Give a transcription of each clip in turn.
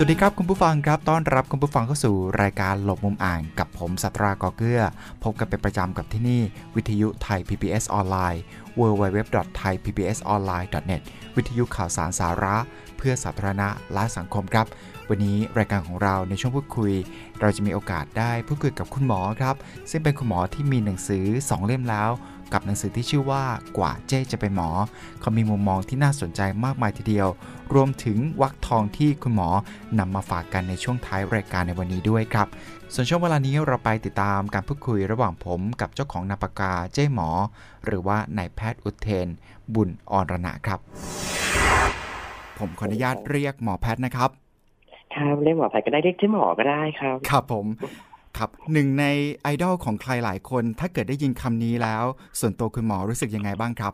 สวัสดีครับคุณผู้ฟังครับต้อนรับคุณผู้ฟังเข้าสู่รายการหลบมุมอ่านกับผมสัตรากอเกื้อ พบกันเป็นประจำกับที่นี่ วิทยุไทย PBS ออนไลน์ www.thaipbsonline.net วิทยุข่าวสารสาระ เพื่อสาธารณะและสังคมครับ วันนี้รายการของเราในช่วงพูดคุย เราจะมีโอกาสได้พูดคุยกับคุณหมอครับ ซึ่งเป็นคุณหมอที่มีหนังสือ 2 เล่มแล้ว กับหนังสือที่ชื่อว่ากว่าเจ๊จะเป็นหมอ เขามีมุมมองที่น่าสนใจมากมายทีเดียว รวมถึงวักทองที่คุณหมอนำมาฝากกันในช่วงท้ายรายการในวันนี้ด้วยครับ ส่วนช่วงเวลานี้เราไปติดตามการพูดคุยระหว่างผมกับเจ้าของนาปากกาเจ้หมอ หรือว่านายแพทย์อุเทน บุญอรณะครับ ผมขออนุญาตเรียกหมอแพทย์นะครับครับเรียกหมอแพทย์ก็ได้เรียกเจ๊หมอก็ได้ครับ ครับผม ครับหนึ่งในไอดอลของใครหลายคน ถ้าเกิดได้ยินคำนี้แล้ว ส่วนตัวคุณหมอรู้สึกยังไงบ้างครับ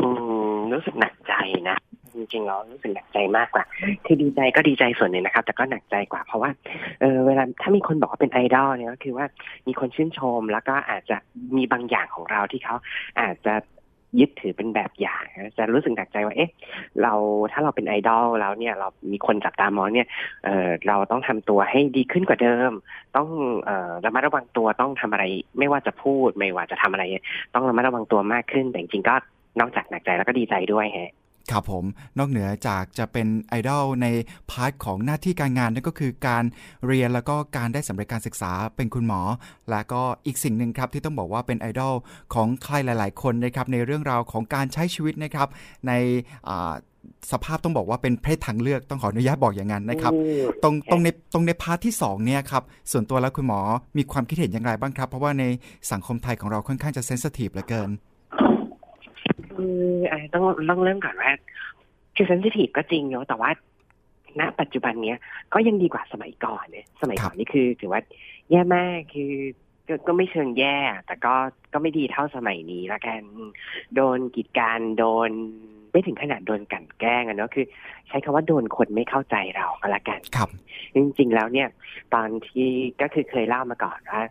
อืมรู้สึกหนักใจนะจริงๆแล้วรู้สึกหนักใจมากกว่าคือดีใจก็ดีใจส่วนหนึ่งนะครับ แต่ก็หนักใจกว่า เพราะว่าเออเวลาถ้ามีคนบอกว่าเป็นไอดอลเนี่ยก็คือว่ามีคนชื่นชมแล้วก็อาจจะมีบางอย่างของเราที่เขาอาจจะ ยึดถือเป็นแบบอย่างจะรู้สึกหนักใจว่าเอ๊ะเราถ้าเราเป็นไอดอลแล้วเนี่ยเรามีคนจับตามองเนี่ยเออเราต้องทำตัวให้ดีขึ้นกว่าเดิม ต้องเอ่อระมัดระวังตัวต้องทำอะไร ไม่ว่าจะพูดไม่ว่าจะทำอะไร ต้องระมัดระวังตัวมากขึ้นแต่จริงๆก็นอกจากหนักใจแล้วก็ดีใจด้วยฮะ ครับผมนอกเหนือจากจะเป็นไอดอลใน part ของหน้าที่การงานนั่นก็คือการเรียนแล้วก็การได้สำเร็จการศึกษาเป็นคุณหมอ และก็อีกสิ่งหนึ่งครับที่ต้องบอกว่าเป็นไอดอลของใครหลาย ๆ คนนะครับในเรื่องราวของการใช้ชีวิตนะครับในสภาพต้องบอกว่าเป็นเพศทางเลือกต้องขออนุญาตบอกอย่างนั้นนะครับ ตรงตรงในตรงใน part ที่2เนี่ยครับส่วนตัวแล้วคุณหมอมีความคิดเห็นอย่างไรบ้างครับ เพราะว่าในสังคมไทยของเราค่อนข้างจะ sensitive เหลือเกิน คือต้องต้องเริ่มก่อนว่าคือ sensitive ก็จริงเนาะแต่ว่าณปัจจุบันเนี้ยก็ยังดีกว่าสมัยก่อนเนี่ยสมัยก่อนนี่คือ ถือว่าแย่มากคือก็ก็ไม่เชิงแย่ แต่ก็ก็ไม่ดีเท่าสมัยนี้ละกัน โดนกีดกันโดนไม่ถึงขนาดโดนกันแกล้งอะเนาะคือ ใช้คำว่าโดนคนไม่เข้าใจเราก็แล้วกันครับ จริงๆแล้วเนี่ย ตอนที่ก็คือเคยเล่ามาก่อนว่า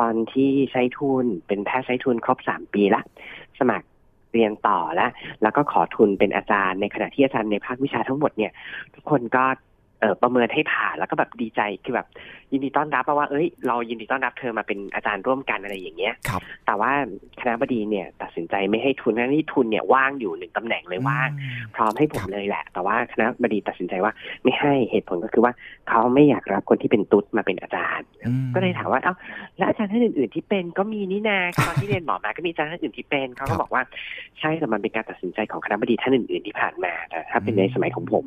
ตอนที่ใช้ทุนเป็นแพทย์ใช้ทุนครบสามปีละ สมัคร เรียนต่อแล้ว แล้วก็ขอทุนเป็นอาจารย์ในขณะที่อาจารย์ในภาควิชาทั้งหมดเนี่ย ทุกคนก็ ประเมินให้ผ่านแล้วก็แบบดีใจคือแบบยินดีต้อนรับเพราะว่าเอ้ยเรายินดีต้อนรับเธอมาเป็นอาจารย์ร่วมกันอะไรอย่างเงี้ยครับแต่ว่าคณะบดีเนี่ยตัดสินใจไม่ให้ทุนทั้งที่ทุนเนี่ยว่างอยู่หนึ่งตำแหน่งเลยว่างพร้อมให้ผมเลยแหละ แต่ว่าคณะบดีตัดสินใจว่าไม่ให้เหตุผลก็คือว่าเขาไม่อยากรับคนที่เป็นตุ๊ดมาเป็นอาจารย์ ก็เลยถามว่าเอ้าแล้วอาจารย์ท่านอื่น ๆ ที่เป็นก็มีนี่นาตอนที่เรียนหมอมาก็มีอาจารย์ท่านอื่นที่เป็นเขาก็บอกว่าใช่แต่มันเป็นการตัดสินใจของคณะบดีท่านอื่น ๆ ที่ผ่านมาแต่ถ้าเป็นในสมัยของผม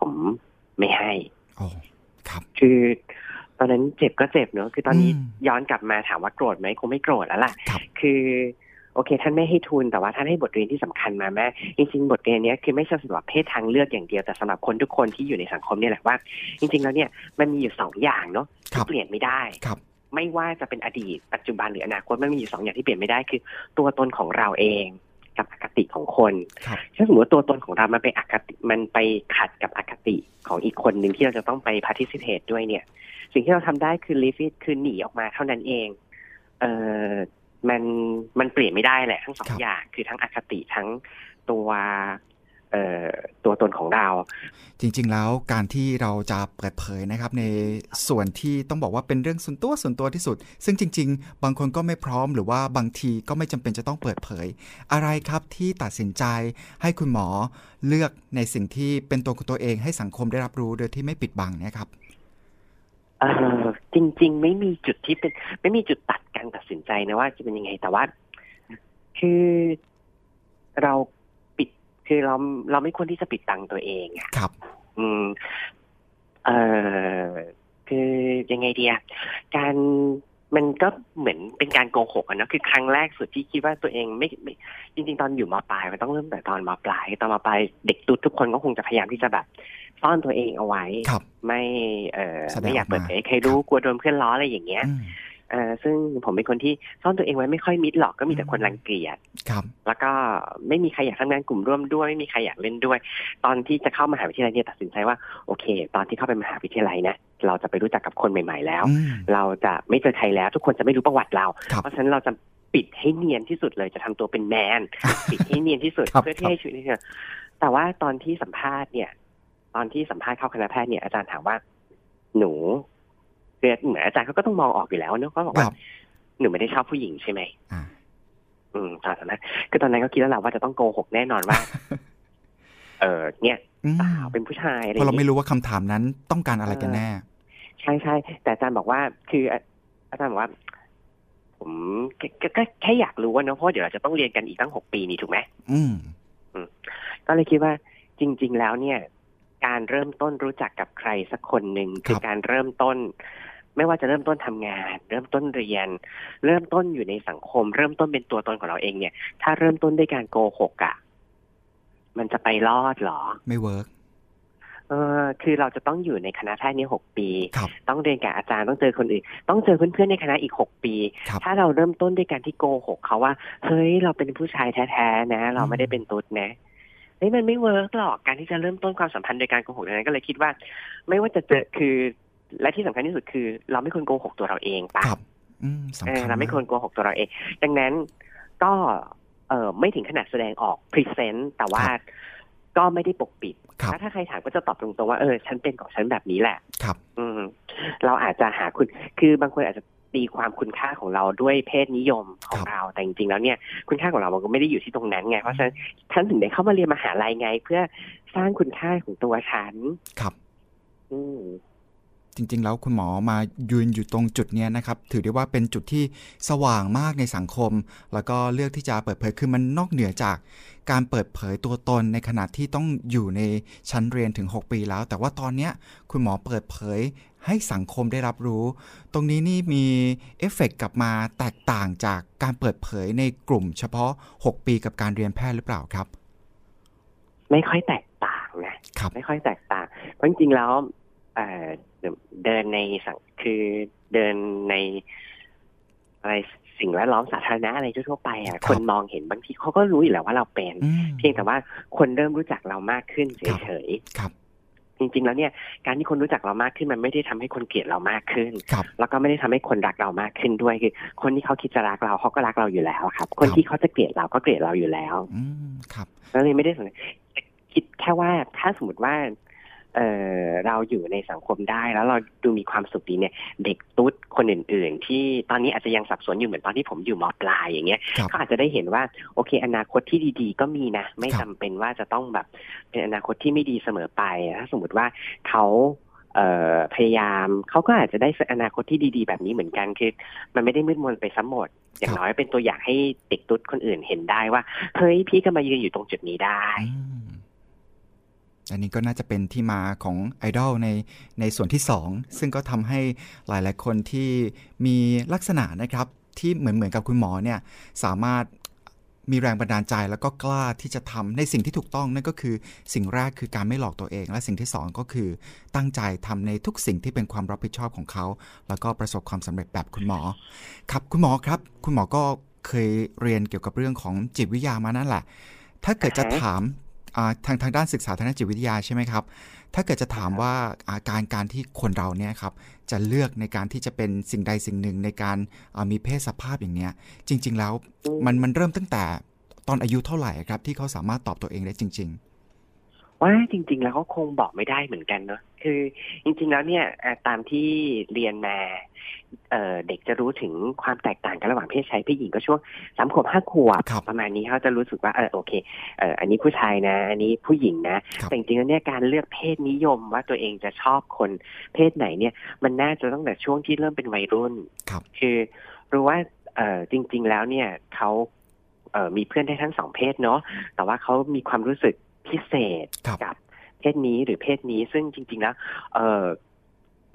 ผม ไม่ให้โอ้ครับคือตอนนั้นเจ็บก็เจ็บเนอะคือตอนนี้อืมย้อนกลับมาถามว่าโกรธไหมคงไม่โกรธแล้วล่ะครับคือโอเค ท่านไม่ให้ทุนแต่ว่าท่านให้บทเรียนที่สำคัญมาแม่จริงๆ บทเรียนเนี้ยคือไม่ใช่สำหรับเพศทางเลือกอย่างเดียวแต่สำหรับคนทุกคนที่อยู่ในสังคมเนี่ยแหละว่า จริง ๆ แล้วเนี่ยมันมีอยู่สองอย่างเนาะครัที่บเปลี่ยนไม่ได้ครับ ไม่ว่าจะเป็นอดีตปัจจุบันหรืออนาคตมันมีอยู่สองอย่างที่เปลี่ยนไม่ได้คือ ตัวตนของเราเอง กับอคติของคนครับถ้าสมมติว่าตัวตนของเรามันไปอคติมันไปขัดกับอคติของอีกคนหนึ่งที่เราจะต้องไป participate ด้วยเนี่ย สิ่งที่เราทำได้คือ leave it คือหนีออกมาเท่านั้นเอง เออมันมันเปลี่ยนไม่ได้แหละทั้งสองครับอย่างคือทั้งอคติทั้งตัวเอ่อ ตัวตนของเราจริง ๆ แล้วการที่เราจะเปิดเผยนะครับ ในส่วนที่ต้องบอกว่าเป็นเรื่องส่วนตัวส่วนตัวที่สุด ซึ่งจริง ๆ บางคนก็ไม่พร้อมหรือว่าบางทีก็ไม่จำเป็นจะต้องเปิดเผย อะไรครับที่ตัดสินใจให้คุณหมอเลือกในสิ่งที่เป็นตัวของตัวเองให้สังคมได้รับรู้โดยที่ไม่ปิดบังเนะครับเออจริง ๆ ไม่มีจุดที่เป็น ไม่มีจุดตัดการตัดสินใจนะว่าจะเป็นยังไงแต่ว่าคือเราปิด คือเราเราไม่ควรที่จะปิดตังตัวเองอะครับ อืม เออคือยังไงดีอะการมันก็เหมือนเป็นการโกหกอะเนาะคือครั้งแรกสุดที่คิดว่าตัวเองไม่ไม่จริง ๆ ตอนอยู่มปลายมันต้องเริ่มแต่ตอนมปลายตอนมปลายเด็กตุ๊ดทุกคนก็คงจะพยายามที่จะแบบซ่อนตัวเองเอาไว้ครับไม่เออแสดงไม่อยากออกมาเปิดเผยให้ใครรู้กลัวโดนเพื่อนล้ออะไรอย่างเงี้ยอืม เอ่อซึ่งผมเป็นคนที่ซ่อนตัวเองไว้ไม่ค่อยมิดหรอกก็มีแต่คนรังเกียจครับแล้วก็ไม่มีใครอยากทำงานกลุ่มร่วมด้วยไม่มีใครอยากเล่นด้วย ตอนที่จะเข้ามหาวิทยาลัยเนี่ยตัดสินใจว่าโอเค ตอนที่เข้าไปมหาวิทยาลัยนะเราจะไปรู้จักกับคนใหม่ ๆ แล้วอืมเราจะไม่เจอใครแล้ว ทุกคนจะไม่รู้ประวัติเราครับเพราะฉะนั้นเราจะปิดให้เนียนที่สุดเลยจะทำตัวเป็นแมนปิดให้เนียนที่สุดครับเพื่อที่ให้ชีวิตเนี่ยแต่ว่าตอนที่สัมภาษณ์เนี่ย ตอนที่สัมภาษณ์เข้าคณะแพทย์เนี่ยอาจารย์ถามว่าหนู คือเหมือนอาจารย์เขาก็ต้องมองออกอยู่แล้วเนอะเขาบอกคว่ารับหนูไม่ได้ชอบผู้หญิงใช่ไหมอ่าอืมตอนนั้นคือตอนนั้นก็คิดแล้วแหละว่าจะต้องโกหกแน่นอนว่า เออเนี่ยอืมเปล่าเป็นผู้ชายอะไรอเพราะเราย่างไม่เงี้ยรู้ว่าคำถามนั้นต้องการอะไรกันแน่ ใช่ใช่แต่อาจารย์บอกว่า คืออาอาจารย์บอกว่า ผมแค่แค่แค่แค่อยากรู้ว่าเนอะเพราะว่าเดี๋ยวเราจะต้องเรียนกันอีกตั้งหกปีนี่ถูกไหมอืมก็เลยคิดว่า จริง ๆ แล้วเนี่ย การเริ่มต้นรู้จักกับใครสักคนหนึ่งคือการเริ่มต้น ไม่ว่าจะเริ่มต้นทำงาน เริ่มต้นเรียน เริ่มต้นอยู่ในสังคม เริ่มต้นเป็นตัวตนของเราเองเนี่ย ถ้าเริ่มต้นด้วยการโกหกอะ่ะมันจะไปรอดเหรอ ไม่ work เออคือเราจะต้องอยู่ในคณะแพทย์นี้หกปีครับต้องเรียนกับอาจารย์ต้องเจอคนอื่น ต้องเจอเพื่อนๆในคณะอีกหกปีครับถ้าเราเริ่มต้นด้วยการที่โกหกเขาว่า เฮ้ยเราเป็นผู้ชายแท้ๆนะ เราไม่ได้เป็นตุ๊ดนะเฮ้ยมันไม่ work หรอกการที่จะเริ่มต้นความสัมพันธ์โดยการโกหกดังนั้นก็เลยคิดว่า ไม่ว่าจะเจอคือ และที่สำคัญที่สุดคือ เราไม่ควรโกหกตัวเราเองปะครับอืมสำเอคัอญเราไม่ควรกโกหกตัวเราเอง ดังนั้นก็เออไม่ถึงขนาดแสดงออก present แต่ว่าก็ไม่ได้ปกปิดครับถ้าถ้าใครถามก็จะตอบตรงๆว่าเออฉันเป็นของฉันแบบนี้แหละ ครับ อืม เราอาจจะหาคุณ คือบางคนอาจจะตีความคุณค่าของเราด้วยเพศนิยมของครับเราแต่จริงๆแล้วเนี่ย คุณค่าของเรามันก็ไม่ได้อยู่ที่ตรงนั้นไงเพราะฉะนั้นฉันถึงได้เข้ามาเรียนมหาลัยไง เพื่อสร้างคุณค่าของตัวฉัน ครับ อืม จริง ๆ แล้วคุณหมอมายืนอยู่ตรงจุดเนี้ยนะครับ ถือได้ว่าเป็นจุดที่สว่างมากในสังคม แล้วก็เลือกที่จะเปิดเผยคือมันนอกเหนือจากการเปิดเผยตัวตนในขณะที่ต้องอยู่ในชั้นเรียนถึง 6 ปีแล้ว แต่ว่าตอนเนี้ยคุณหมอเปิดเผยให้สังคมได้รับรู้ ตรงนี้นี่มีเอฟเฟกต์กลับมาแตกต่างจากการเปิดเผยในกลุ่ม เฉพาะ 6 ปีกับการเรียนแพทย์หรือเปล่าครับ ไม่ค่อยแตกต่างนะครับไม่ค่อยแตกต่าง เพราะจริงๆแล้ว เอ่อเดินในสังคือเดินในอะไรสิ่งแวดล้อมสาธารณะอะไรทั่วๆไปอะครับคนมองเห็นบางทีเขาก็รู้อยู่แล้วว่าเราเป็นอืมเพียงแต่ว่าคนเริ่มรู้จักเรามากขึ้นครับเฉยครับๆจริงๆ แล้วเนี่ยการที่คนรู้จักเรามากขึ้นมันไม่ได้ทำให้คนเกลียดเรามากขึ้นครับแล้วก็ไม่ได้ทำให้คนรักเรามากขึ้นด้วยคือ คนที่เขาคิดจะรักเราเขาก็รักเราอยู่แล้วครับ คนครับที่เขาจะเกลียดเราก็เกลียดเราอยู่แล้ว อืมครับ แล้วเลยไม่ได้สนใจแต่คิดแค่ว่าถ้าสมมติว่า เออเราอยู่ในสังคมได้แล้วเราดูมีความสุขดีเนี่ยเด็กตุ๊ดคนอื่น ๆ ที่ตอนนี้อาจจะยังสับสนอยู่เหมือนตอนที่ผมอยู่มปลายอย่างเงี้ยครับก็อาจจะได้เห็นว่าโอเค อนาคตที่ดีๆ ก็มีนะ ไม่ครัจำบเป็นว่าจะต้องแบบเป็นอนาคตที่ไม่ดีเสมอไปถ้าสมมติว่าเขาเอ่อพยายามเขาก็อาจจะได้อนาคตที่ดีๆ แบบนี้เหมือนกันคือ มันไม่ได้มืดมนไปซะหมด อย่างน้อยเป็นตัวอย่างให้เด็กตุ๊ดคนอื่นเห็นได้ว่าเฮ้ยพี่ก็มายืนอยู่ตรงจุดนี้ได้ อืมอันนี้ก็น่าจะเป็นที่มาของไอดอลในในส่วนที่ 2 ซึ่งก็ทำให้หลายๆคนที่มีลักษณะนะครับที่เหมือนเหมือนกับคุณหมอเนี่ยสามารถมีแรงบันดาลใจแล้วก็กล้าที่จะทำในสิ่งที่ถูกต้องนั่นก็คือสิ่งแรกคือการไม่หลอกตัวเอง และสิ่งที่สองก็คือตั้งใจทำในทุกสิ่งที่เป็นความรับผิดชอบของเขา แล้วก็ประสบความสำเร็จแบบคุณหมอ ครับคุณหมอครับ คุณหมอก็เคยเรียนเกี่ยวกับเรื่องของจิตวิทยามานั่นแหละ ถ้าเกิดจะอ่าฮะถามอ่า ทางทางด้านศึกษาทางด้านจิตวิทยาใช่ไหมครับ ถ้าเกิดจะถามว่าอาการการที่คนเราเนี่ยครับจะเลือกในการที่จะเป็นสิ่งใดสิ่งหนึ่งในการอ่ามีเพศสภาพอย่างเนี้ย จริง ๆ แล้วมันมันเริ่มตั้งแต่ตอนอายุเท่าไหร่ครับ ที่เขาสามารถตอบตัวเองได้จริงว่าจริง ๆ แล้วก็คงบอกไม่ได้เหมือนกันเนาะ คือจริงๆแล้วเนี่ยเอ่อตามที่เรียนมาเอ่อเด็กจะรู้ถึงความแตกต่างกันระหว่างเพศชายเพศหญิงก็ช่วงสามขวบห้าขวบครับประมาณนี้เขาจะรู้สึกว่าเออโอเคเอออันนี้ผู้ชายนะ อันนี้ผู้หญิงนะครับแต่จริงๆแล้วเนี่ยการเลือกเพศนิยมว่าตัวเองจะชอบคนเพศไหนเนี่ย มันน่าจะตั้งแต่ช่วงที่เริ่มเป็นวัยรุ่นครับคือรู้ว่าเออจริง ๆ แล้วเนี่ยเขาเออมีเพื่อนได้ทั้งสองเพศเนาะแต่ว่าเขามีความรู้สึกพิเศษครับกับ เพศนี้หรือเพศนี้ซึ่งจริง ๆ แล้วเออ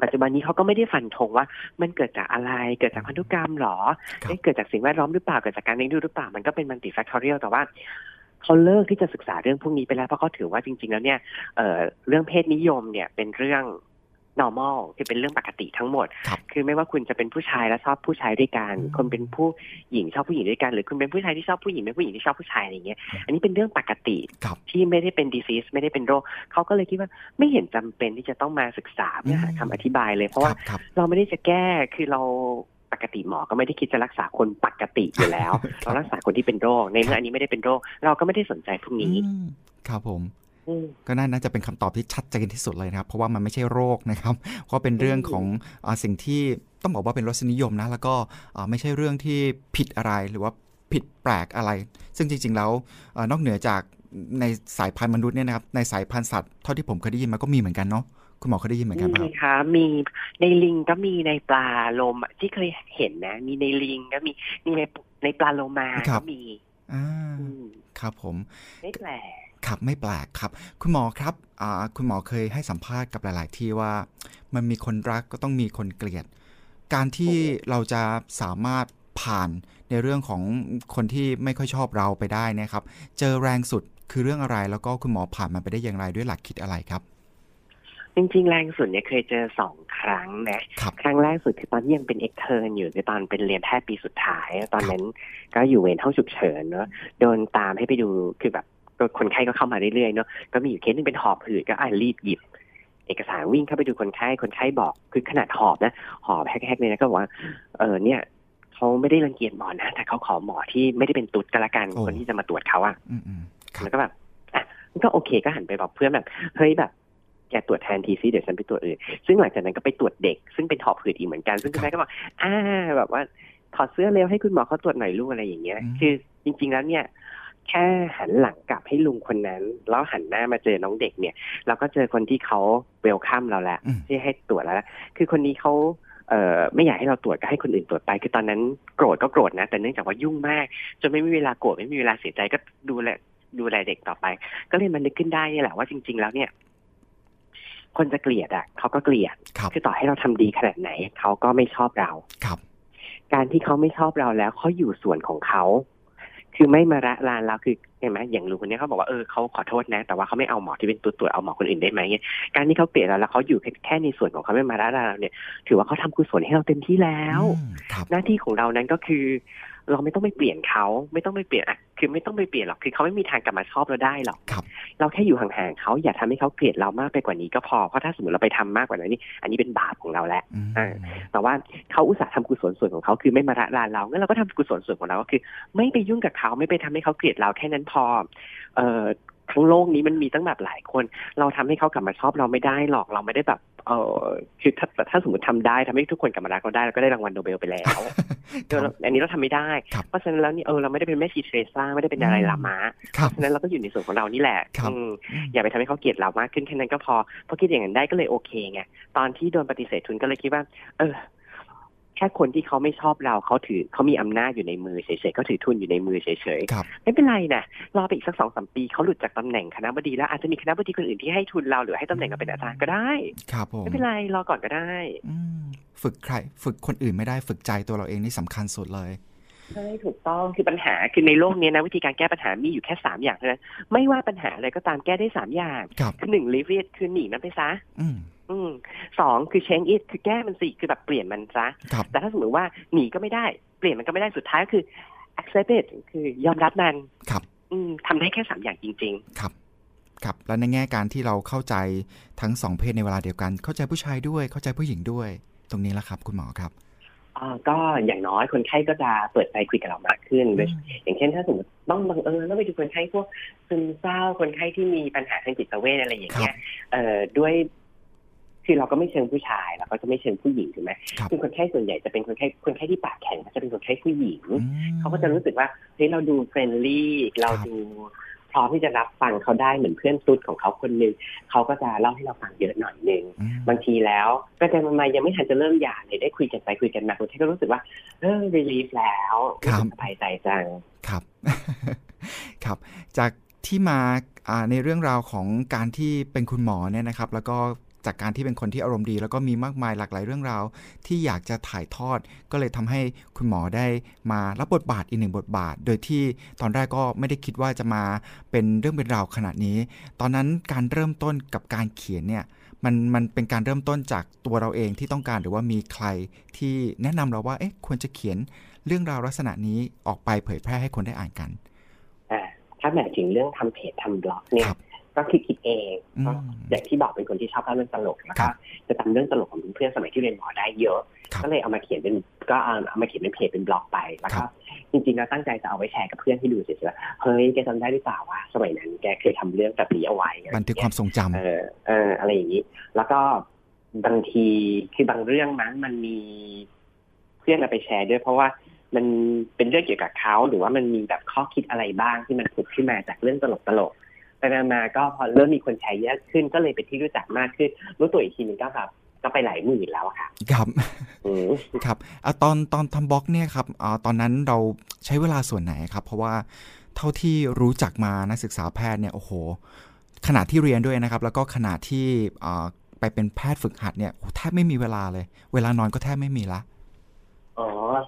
ปัจจุบันนี้เขาก็ไม่ได้ฟันธงว่ามันเกิดจากอะไร เกิดจากพันธุกรรมหรอครับเอ๊ะเกิดจากสิ่งแวดล้อมหรือเปล่า เกิดจากการเลี้ยงดูหรือเปล่า มันก็เป็น multifactorial แต่ว่าเขาเลิกที่จะศึกษาเรื่องพวกนี้ไปแล้ว เพราะเขาถือว่าจริง ๆ แล้วเนี่ยเออเรื่องเพศนิยมเนี่ยเป็นเรื่อง normal คือเป็นเรื่องปกติทั้งหมดครับคือไม่ว่าคุณจะเป็นผู้ชายแล้วชอบผู้ชายด้วยกันอืมคนเป็นผู้หญิงชอบผู้หญิงด้วยกัน หรือคุณเป็นผู้ชายที่ชอบผู้หญิงเป็นผู้หญิงที่ชอบผู้ชายอะไรเงี้ย อันนี้เป็นเรื่องปกติครับที่ไม่ได้เป็น disease ไม่ได้เป็นโรค เขาก็เลยคิดว่าไม่เห็นจำเป็นที่จะต้องมาศึกษาเพื่อหาคำอธิบายเลย เพราะคว่ารับครับเราไม่ได้จะแก้ คือเราปกติหมอก็ไม่ได้คิดจะรักษาคนปกติอยู่แล้ว เรารักษาคนที่เป็นโรค ในเมื่ออันนี้ไม่ได้เป็นโรค เราก็ไม่ได้สนใจพวกนี้อืมครับผมอืม ก็น่าน่าจะเป็นคำตอบที่ชัดเจนที่สุดเลยนะครับ เพราะว่ามันไม่ใช่โรคนะครับเพราะเป็นเรื่องของอาสิ่งที่ต้องบอกว่าเป็นรสนิยมนะ แล้วก็อ่าไม่ใช่เรื่องที่ผิดอะไรหรือว่าผิดแปลกอะไร ซึ่งจริง ๆ แล้วอานอกเหนือจากในสายพันธุ์มนุษย์เนี่ยนะครับ ในสายพันธุ์สัตว์เท่าที่ผมเคยได้ยินมาก็มีเหมือนกันเนาะคุณหมอเคยได้ยินเหมือนกันไหมคมีรับค่ะมีในลิงก็มีในปลาโลมาที่เคยเห็นนะ มีในลิงก็มีมีในในปลาโลมาครัก็บมีอ่าอืมครับผมไม่แปลก ครับไม่แปลกครับ คุณหมอครับอ่าคุณหมอเคยให้สัมภาษณ์กับหลาย ๆ ที่ว่ามันมีคนรักก็ต้องมีคนเกลียด การที่เราจะสามารถผ่านในเรื่องของคนที่ไม่ค่อยชอบเราไปได้เนะครับ เจอแรงสุดคือเรื่องอะไร แล้วก็คุณหมอผ่านมันไปได้อย่างไรด้วยหลักคิดอะไรครับ จริงๆ แรงสุดเนี่ยเคยเจอสองครั้งนะครับครั้งแรกสุดคือตอนที่ยังเป็นเอกเทอร์อยู่คือตอนเป็นเรียนแพทย์ปีสุดท้าย ตอนนั้นก็อยู่เวรห้องฉุกเฉินเนอะโดนตามให้ไปดูคือแบบ คนไข้ก็เข้ามาเรื่อยๆเนอะก็มีอยู่เคสหนึงเป็นหอบหืดก็อ่ารีบหยิบ เอกสารวิ่งเข้าไปดูคนไข้คนไข้บอกคือขนาดหอบนะหอบแฮกๆเลยนะก็บอกว่าเออเนี่ยเขาไม่ได้รังเกียจหมอนะแต่เขาขอหมอที่ไม่ได้เป็นตุ๊ดก็แล้วกันโอ้คนที่จะมาตรวจเขาอะอืมอืมครับแล้วก็แบบอะมันก็โอเคก็หันไปบอกเพื่อนแบบเฮ้ยแบบแกตรวจแทนทีซิเดี๋ยวฉันไปตรวจอื่น ซึ่งหลังจากนั้นก็ไปตรวจเด็ก ซึ่งเป็นหอบหืดอีกเหมือนกัน ซึ่งคุณแม่ก็บอกอ่าแบบว่าถอดเสื้อเร็วให้คุณหมอเขาตรวจหน่อยลูกอะไรอย่างเงี้ยอืมคือจริง ๆ แล้วเนี่ย แค่หันหลังกลับให้ลุงคนนั้น แล้วหันหน้ามาเจอน้องเด็กเนี่ย เราก็เจอคนที่เขาเวลคัมเราแล้วอืมที่ให้ตรวจแล้ว คือคนนี้เขาเอ่อไม่อยากให้เราตรวจก็ให้คนอื่นตรวจไป คือตอนนั้นโกรธก็โกรธนะ แต่เนื่องจากว่ายุ่งมาก จนไม่มีเวลาโกรธไม่มีเวลาเสียใจก็ดูแลดูแลเด็กต่อไป ก็เลยมันนึกขึ้นได้เนี่ยแหละว่าจริง ๆ แล้วเนี่ย คนจะเกลียดอะเขาก็เกลียดครับคือต่อให้เราทำดีขนาดไหนเขาก็ไม่ชอบเราครับ การที่เขาไม่ชอบเราแล้วเขาอยู่ส่วนของเขา คือไม่มาระลานเราคือเห็นไหมอย่างลุงคนนี้เขาบอกว่าเออเขาขอโทษนะ แต่ว่าเขาไม่เอาหมอที่เป็นตัวตรวจเอาหมอคนอื่นได้ไหมเนี่ยการที่เขาเกลียดเราแล้วเขาอยู่แค่แค่ในส่วนของเขาไม่มาระลานเราเนี่ย ถือว่าเขาทำกุศลให้เราเต็มที่แล้วอืมครับหน้าที่ของเรานั้นก็คือ เราไม่ต้องไปเปลี่ยนเขาไม่ต้องไปเปลี่ยนอะคือไม่ต้องไปเปลี่ยนหรอกคือเขาไม่มีทางกลับมาชอบเราได้หรอกครับเราแค่อยู่ห่างๆเขาอย่าทำให้เขาเกลียดเรามากไปกว่านี้ก็พอเพราะถ้าสมมติเราไปทำมากกว่านั้นนี่อันนี้เป็นบาปของเราแล้วอืมอ่าแต่ว่าเขาอุตส่าห์ทำกุศลส่วนของเขาคือไม่มาระลานเรางั้นเราก็ทำกุศลส่วนของเราก็คือ ไม่ไปยุ่งกับเขาไม่ไปทำให้เขาเกลียดเราแค่นั้นพอ เอ่อ ทั้งโลกนี้มันมีตั้งแบบหลายคน เราทำให้เขากลับมาชอบเราไม่ได้หรอกเราไม่ได้แบบเออคือถ้าถ้าสมมติทำได้ทำให้ทุกคนกลับมารักเราได้เราก็ได้รางวัลโนเบลไปแล้วครัเราบอันนี้เราทำไม่ได้ครับเพราะฉะนั้นแล้วนี่เออเราไม่ได้เป็นแม่ชีเทรซ่าไม่ได้เป็นอะไรลามาครับฉะนั้นเราก็อยู่ในส่วนของเรานี่แหละครับอืมอย่าไปทำให้เขาเกลียดเรามากขึ้นแค่นั้นก็พอพอคิดอย่างนั้นได้ก็เลยโอเคไงตอนที่โดนปฏิเสธทุนก็เลยคิดว่า เออ แค่คนที่เขาไม่ชอบเราเขาถือเขามีอำนาจอยู่ในมือเฉยๆเขาถือทุนอยู่ในมือเฉยครับๆไม่เป็นไรนะรอไปอีกสักสองสามปีเขาหลุดจากตำแหน่งคณะบดีแล้วอาจจะมีคณะบดีคนอื่นที่ให้ทุนเราหรือให้ตำแหน่งเราเป็นอาจารย์ก็ได้ครับผมไม่เป็นไรรอก่อนก็ได้อืมฝึกใคร ฝึกคนอื่นไม่ได้ฝึกใจตัวเราเองนี่สำคัญสุดเลยใช่ถูกต้องคือปัญหาคือในโลกนี้นะวิธีการแก้ปัญหามีอยู่แค่สามอย่างเท่านั้นไม่ว่าปัญหาอะไรก็ตามแก้ได้สามอย่างครับคือหนึ่ง live it คือหนีมันไปซะ อืมอืมสองคือ change it คือแก้มันสิคือแบบเปลี่ยนมันซะครับแต่ถ้าสมมติว่าหนีก็ไม่ได้เปลี่ยนมันก็ไม่ได้สุดท้ายก็คือ accept it คือยอมรับมันครับ อืมทำได้แค่สามอย่างจริงครับครับแล้วในแง่การที่เราเข้าใจทั้งสองเพศในเวลาเดียวกัน เข้าใจผู้ชายด้วยเข้าใจผู้หญิงด้วย ตรงนี้แหละครับคุณหมอครับๆอ่าก็อย่างน้อยคนไข้ก็จะเปิดใจคุยกับเรามากขึ้นโดยอย่างเช่นถ้าสมมติต้องบังเอิญต้องไปดูคนไข้พวกซึมเศร้าคนไข้ที่มีปัญหาทางจิตเวชอะไรอย่างเงี้ยเอ่อด้วย คือเราก็ไม่เชิงผู้ชายเราก็จะไม่เชิงผู้หญิงถูกไหมครับคือคนไข้ส่วนใหญ่จะเป็นคนไข้คนไข้ที่ปากแข็งก็จะเป็นคนไข้ผู้หญิงอืมเขาก็จะรู้สึกว่าเฮ้ยเราดู friendly เราครับดูพร้อมที่จะรับฟังเขาได้เหมือนเพื่อนตุ๊ดของเขาคนหนึ่งเขาก็จะเล่าให้เราฟังเยอะหน่อยหนึ่งอืมบางทีแล้วก็จะมายังไม่ทันจะเริ่มหย่าเลยได้คุยกันไปคุยกันมาคนไข้ก็รู้สึกว่าเออ relief แล้วรู้สึกสบายใจจังครับ ครับ จากที่มาอ่าในเรื่องราวของการที่เป็นคุณหมอเนี่ยนะครับ แล้วก็ จากการที่เป็นคนที่อารมณ์ดี แล้วก็มีมากมายหลากหลายเรื่องราว ที่อยากจะถ่ายทอด ก็เลยทำให้คุณหมอได้มารับบทบาทอีกหนึ่งบทบาท โดยที่ตอนแรกก็ไม่ได้คิดว่าจะมาเป็นเรื่องเป็นราวขนาดนี้ ตอนนั้นการเริ่มต้นกับการเขียนเนี่ยมมันมันเป็นการเริ่มต้นจากตัวเราเองที่ต้องการหรือว่ามีใครที่แนะนำเราว่าเอ๊ะควรจะเขียนเรื่องราวลักษณะนี้ออกไปเผยแพร่ให้คนได้อ่านกันอ่าถ้าหมายถึงเรื่องทำเพจทำบล็อกเนี่ยครับ ก็คือคิดเองอืมก็อย่างที่บอกเป็นคนที่ชอบเล่าเรื่องตลกแล้วครัก็บจะจำเรื่องตลกของเพื่อนๆสมัยที่เรียนหมอได้เยอะครับก็เลยเอามาเขียนเป็นก็เอาเอามาเขียนเป็นเพจเป็นบล็อกไปแล้วครัก็บจริงๆแล้วตั้งใจจะเอาไว้แชร์กับเพื่อนที่ดูเฉยๆว่าเฮ้ยแกจำได้หรือเปล่าว่าสมัยนั้นแกเคยทำเรื่องแบบนี้เอาไว้อะไรบันทึกความทรงจำเออเอออะไรอย่างนี้ แล้วก็บางทีคือบางเรื่องนั้นมันมีเพื่อนเอาไปแชร์ด้วย เพราะว่ามันเป็นเรื่องเกี่ยวกับเขาหรือว่ามันมีแบบข้อคิดอะไรบ้างที่มันผุดขึ้นมาจากเรื่องตลกๆ ไปมาๆก็พอเริ่มมีคนแชร์เยอะขึ้นก็เลยเป็นที่รู้จักมากขึ้น รู้ตัวอีกทีนึงก็แบบก็ไปหลายหมื่นแล้วอะค่ะ ครับอืมครับอะตอนตอนทำบล็อกเนี่ยครับอ่าตอนนั้นเราใช้เวลาส่วนไหนครับ เพราะว่าเท่าที่รู้จักมานักศึกษาแพทย์เนี่ยโอ้โหขนาดที่เรียนด้วยนะครับ แล้วก็ขนาดที่อ่าไปเป็นแพทย์ฝึกหัดเนี่ยโอ้แทบไม่มีเวลาเลย เวลานอนก็แทบไม่มีละ อ๋อ